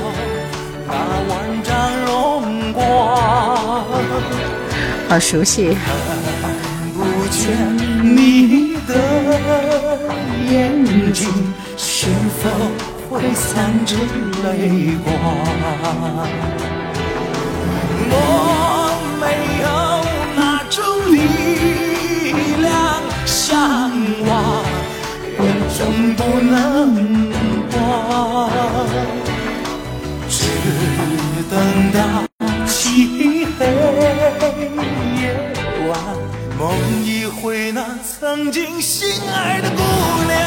好熟悉，看不见你的眼睛是否会闪着泪光？我没有那种力量，向往也总不能忘。只等到。黑夜晚，梦一回那曾经心爱的姑娘。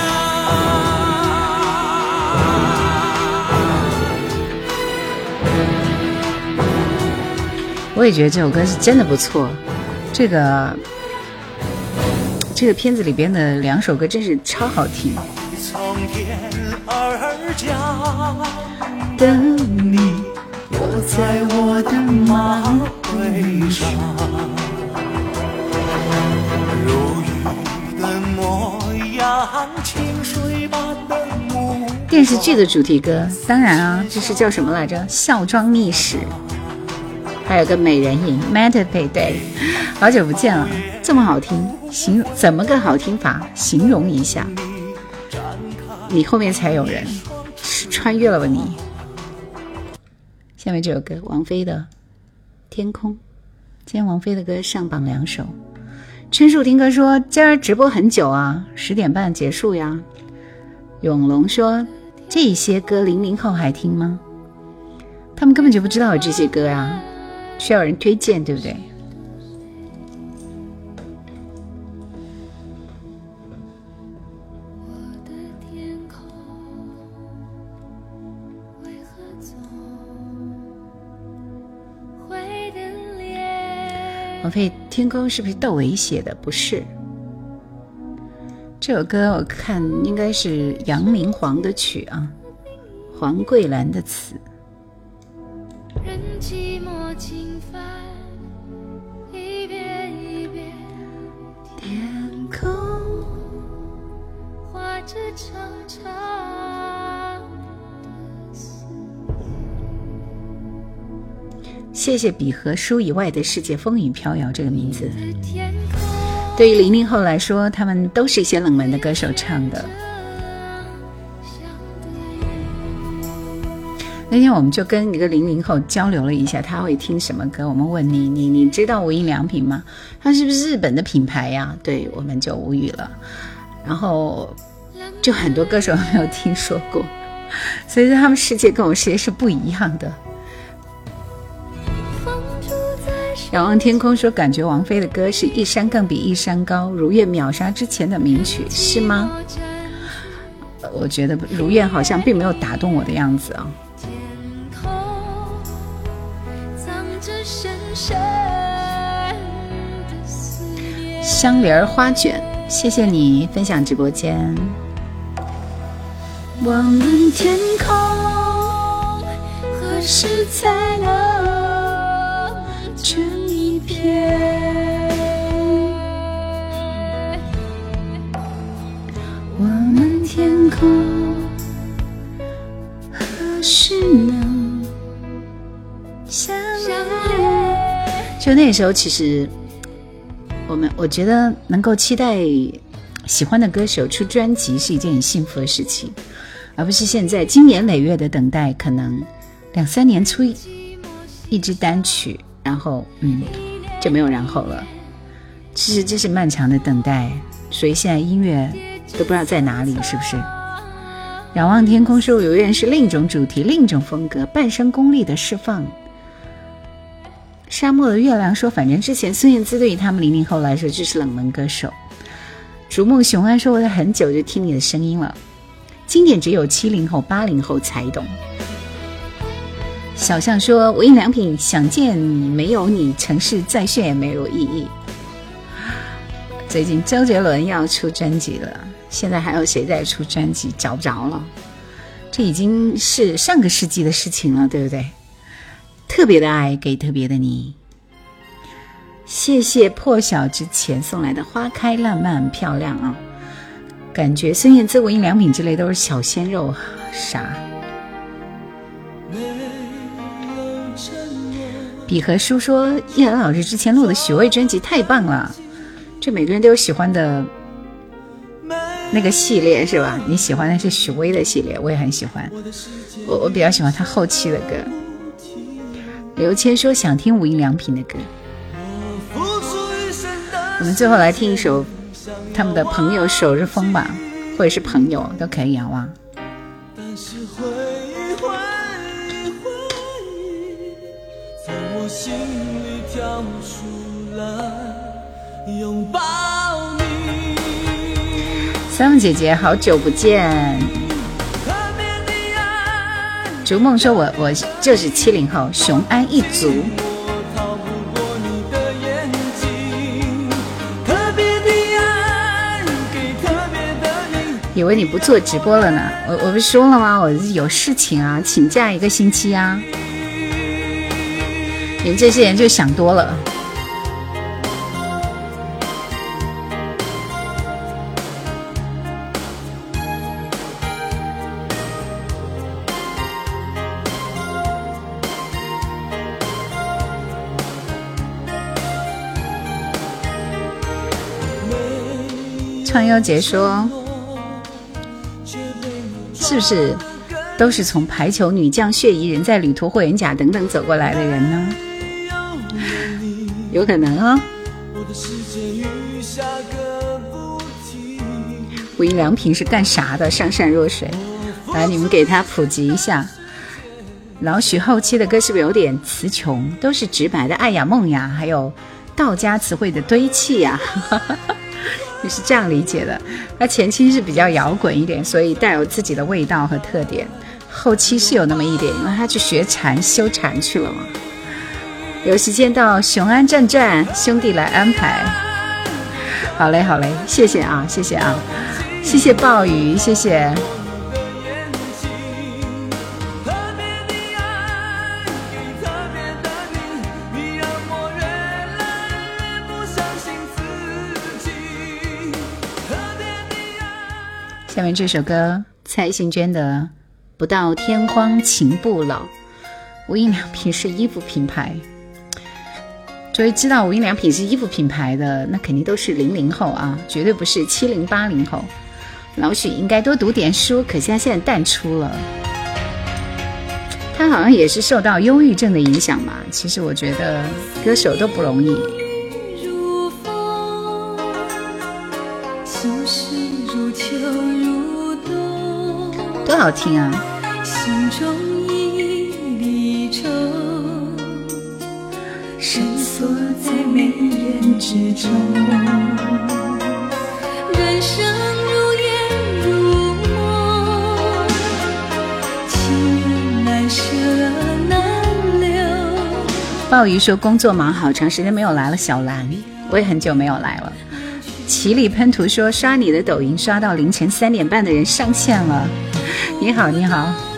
我也觉得这首歌是真的不错，这个这个片子里边的两首歌真是超好听。从天而降，等你。在我的马上，如电视剧的主题歌，当然啊，这是叫什么来着？《孝庄秘史》，还有个《美人吟》。Matter Day》，好久不见了，这么好听，形怎么个好听法？形容一下，你后面才有人，穿越了吧你？下面这首歌，王菲的《天空》。今天王菲的歌上榜两首。春树听歌说，今儿直播很久啊，十点半结束呀。永龙说，这些歌零零后还听吗？他们根本就不知道有这些歌啊，需要人推荐，对不对？王菲《天空》是不是窦唯写的？不是，这首歌我看应该是杨明煌的曲啊，黄桂兰的词。天空划着长长。谢谢笔和书以外的世界，《风雨飘摇》这个名字。对于零零后来说，他们都是一些冷门的歌手唱的。那天我们就跟一个零零后交流了一下，他会听什么歌？我们问你，你你知道无印良品吗？他是不是日本的品牌呀？对，我们就无语了。然后就很多歌手没有听说过，所以说他们世界跟我们世界是不一样的。仰望天空，说感觉王菲的歌是一山更比一山高，如愿秒杀之前的名曲，是吗？我觉得如愿好像并没有打动我的样子啊。香菱花卷，谢谢你分享直播间。我们天空何时才能？我们天空何时能相就那时候，其实我们我觉得能够期待喜欢的歌手出专辑是一件很幸福的事情，而不是现在经年累月的等待，可能两三年出一一支单曲，然后嗯。就没有然后了。其实这是漫长的等待，所以现在音乐都不知道在哪里，是不是？仰望天空说，有缘是另一种主题，另一种风格。半生功力的释放。沙漠的月亮说，反正之前孙燕姿对于他们零零后来说就是冷门歌手。逐梦雄安说，我很久就听你的声音了。经典只有七零后、八零后才懂。小象说：“无印良品想见你，没有你，城市再炫也没有意义。”最近周杰伦要出专辑了，现在还有谁在出专辑？找不着了。这已经是上个世纪的事情了，对不对？特别的爱给特别的你。谢谢破晓之前送来的花开烂漫，漂亮啊！感觉孙燕姿、无印良品之类都是小鲜肉啥？笔和书说：叶檀老师之前录的许巍专辑太棒了，这每个人都有喜欢的那个系列是吧？你喜欢的是许巍的系列，我也很喜欢。我我比较喜欢他后期的歌。刘谦说想听无印良品的歌。我们最后来听一首他们的朋友守着风吧，或者是朋友都可以啊！抱三凤姐姐，好久不见！逐梦说：“我我就是七零后，雄安一族。”以为你不做直播了呢？我我不说了吗？我有事情啊，请假一个星期啊。你们这些人就想多了。悠悠姐说：“是不是都是从排球女将、血疑、人在旅途、霍元甲等等走过来的人呢？有可能啊。无印良品是干啥的？上善若水。来，你们给他普及一下。老许后期的歌是不是有点词穷？都是直白的，爱呀梦呀，还有道家词汇的堆砌呀。”你是这样理解的，他前期是比较摇滚一点，所以带有自己的味道和特点，后期是有那么一点，因为他去学禅修禅去了嘛。有时间到雄安转转，兄弟来安排。好嘞，好嘞，谢谢啊，谢谢啊，谢谢暴雨，谢谢。听这首歌，蔡幸娟的《不到天荒情不老》。无印良品是衣服品牌，作为知道无印良品是衣服品牌的，那肯定都是零零后啊，绝对不是七零八零后。老许应该多读点书，可惜他现在淡出了。他好像也是受到忧郁症的影响嘛。其实我觉得歌手都不容易。好听啊！鲍鱼说工作忙，好长时间没有来了。小兰，我也很久没有来了。奇里喷涂说刷你的抖音，刷到凌晨三点半的人上线了。你好，你好。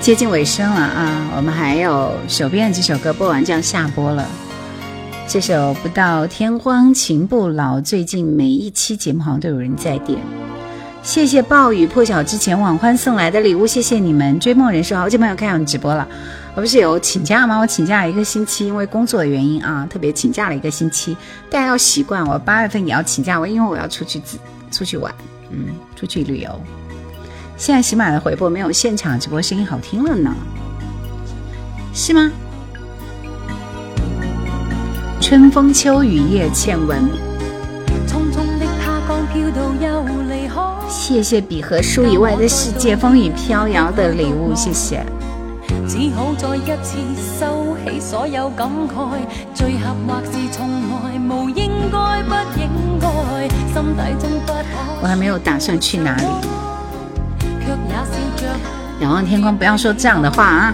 接近尾声了啊，我们还有手边的几首歌播完就要下播了。这首《不到天荒情不老》，最近每一期节目好像都有人在点。谢谢暴雨破晓之前晚欢送来的礼物，谢谢你们追梦人生，好久没有看你们直播了。我不是有请假吗？我请假一个星期，因为工作的原因啊，特别请假了一个星期。大家要习惯，我八月份也要请假，我因为我要出去自出去玩，嗯，出去旅游。现在喜马的回播没有现场直播声音好听了呢，是吗？春风秋雨叶倩文，谢谢笔和书以外的世界风雨飘摇的礼物，谢谢。我还没有打算去哪里。仰望天空不要说这样的话啊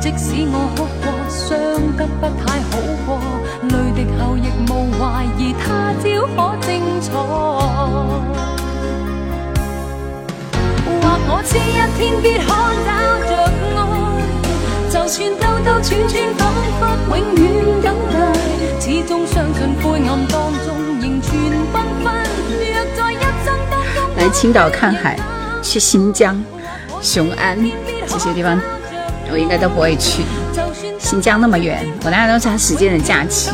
即使我哭过伤得不太好过泪滴后亦无怀疑他朝可精彩或我知一天必可找着爱就算兜兜转转仿佛永远等待始终相信灰暗当中仍存缤纷若在一生当中来青岛看海去新疆雄安这些地方，我应该都不会去。新疆那么远，我那都长时间的假期。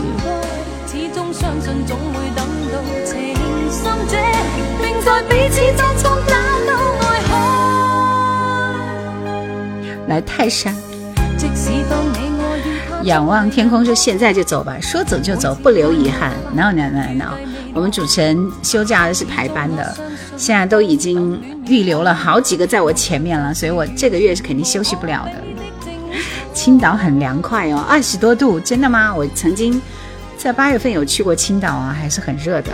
来泰山，仰望天空，说现在就走吧，说走就走，不留遗憾。No no no no。我们主持人休假是排班的，现在都已经预留了好几个在我前面了，所以我这个月是肯定休息不了的。青岛很凉快哦，二十多度，真的吗？我曾经在八月份有去过青岛啊，还是很热的。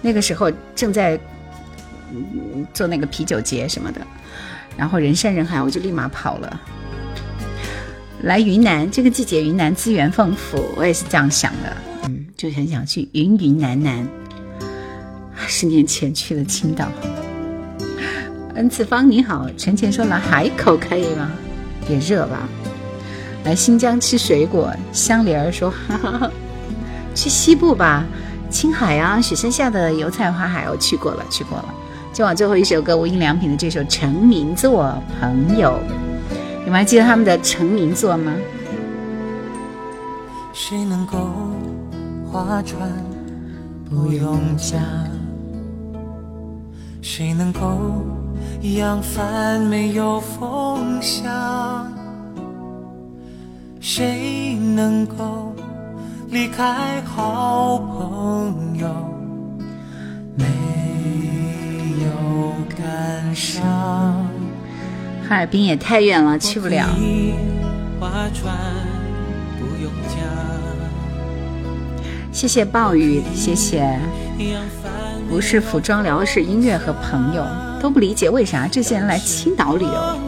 那个时候正在做那个啤酒节什么的，然后人山人海，我就立马跑了。来云南这个季节，云南资源丰富，我也是这样想的。就想想去云云南南，二十年前去了青岛。恩慈方你好，陈前说来海口可以吗？也热吧。来新疆吃水果，香莲儿说哈哈，去西部吧，青海啊，雪山下的油菜花海我去过了，去过了。今晚最后一首歌，无印良品的这首成名作《朋友》，你们还记得他们的成名作吗？谁能够？划船不用桨谁能够扬帆没有风向谁能够离开好朋友没有感伤哈尔滨也太远了去不了划船谢谢暴雨，谢谢。不是服装聊的是音乐和朋友，都不理解为啥这些人来青岛旅游。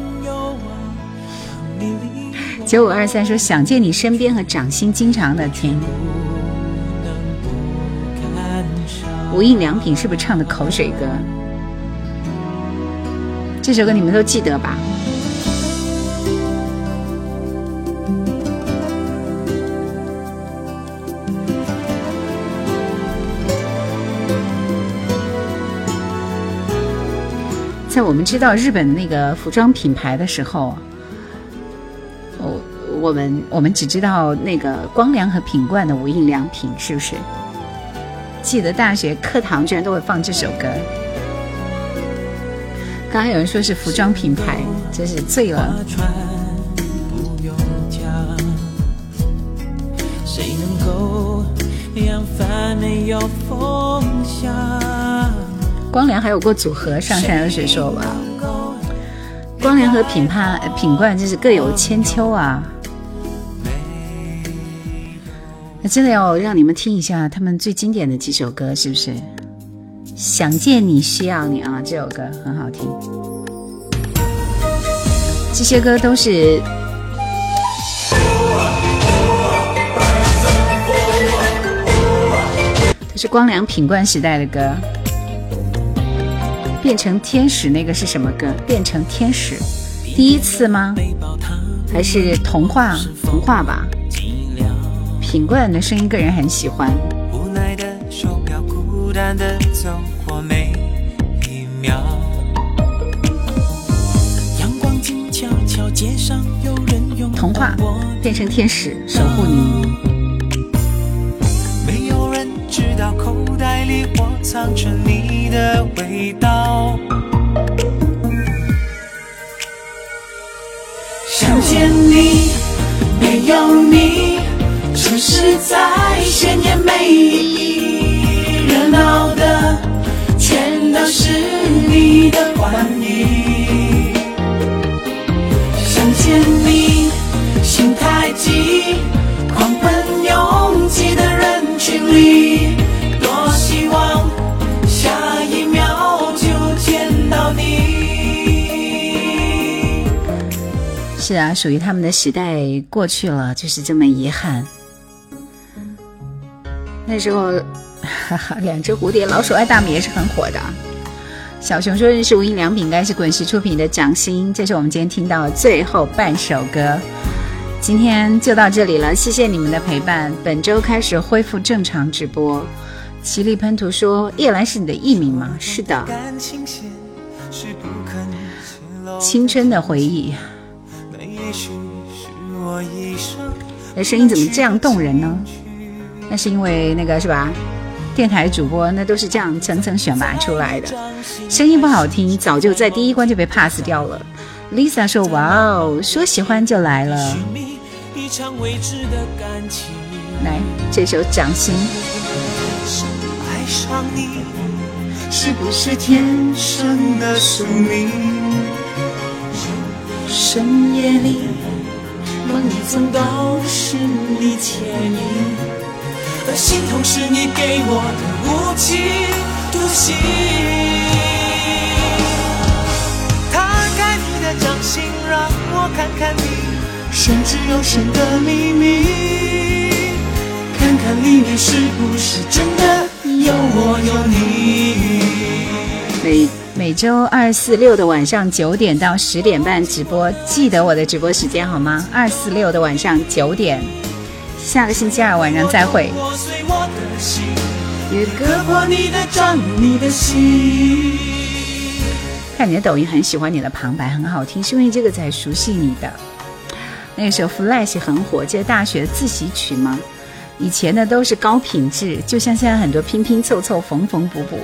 九五二三说想见你身边和掌心经常的听。无印良品是不是唱的口水歌？这首歌你们都记得吧？在我们知道日本那个服装品牌的时候，我我们我们只知道那个光良和品冠的无印良品，是不是？记得大学课堂居然都会放这首歌。刚刚有人说是服装品牌，真是醉了。光良还有过组合《上山有水》说吧，光良和品帕，品冠真是各有千秋啊！那真的要让你们听一下他们最经典的几首歌，是不是？想见你需要你啊，这首歌很好听。这些歌都是，这是光良品冠时代的歌。变成天使那个是什么歌？变成天使，第一次吗？还是童话？童话吧。品冠的声音个人很喜欢。童话，变成天使守护你。没有人知道口袋里我藏着你。的味道。想见你，没有你，城市再鲜也没意义。热闹的，全都是你的幻影。想见你。啊，属于他们的时代过去了，就是这么遗憾。那时候，两只蝴蝶老鼠爱大米也是很火的。小熊说：“认识无印良品，该是滚石出品的《掌心》，这是我们今天听到最后半首歌。”今天就到这里了，谢谢你们的陪伴。本周开始恢复正常直播。奇力喷涂说：“叶兰是你的艺名吗？”“是的。”青春的回忆。那声音怎么这样动人呢？那是因为那个是吧？电台主播那都是这样层层选拔出来的，声音不好听早就在第一关就被 pass 掉了。Lisa 说：“哇哦，说喜欢就来了。”来，这首《掌心》。爱上你，是是不天生的命？深梦里总都是你牵引，而心痛是你给我的无期毒刑。摊开你的掌心，让我看看你深之又深的秘密，看看里面是不是真的有我有你。每。每周二、四、六的晚上九点到十点半直播，记得我的直播时间好吗？二、四、六的晚上九点，下个星期二晚上再会。割破你的掌，你的心。看你的抖音，很喜欢你的旁白，很好听，是因为这个才熟悉你的。那个时候，Flash 很火，这得大学自习曲吗？以前的都是高品质，就像现在很多拼拼凑凑、缝缝补补。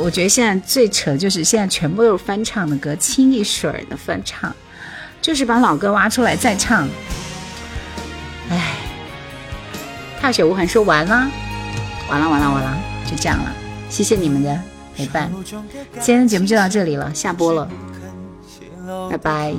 我觉得现在最扯就是现在全部都是翻唱的歌，清一水儿的翻唱，就是把老歌挖出来再唱。哎，踏雪无痕说完了，完了完了完了，就这样了。谢谢你们的陪伴，今天的节目就到这里了，下播了，拜拜。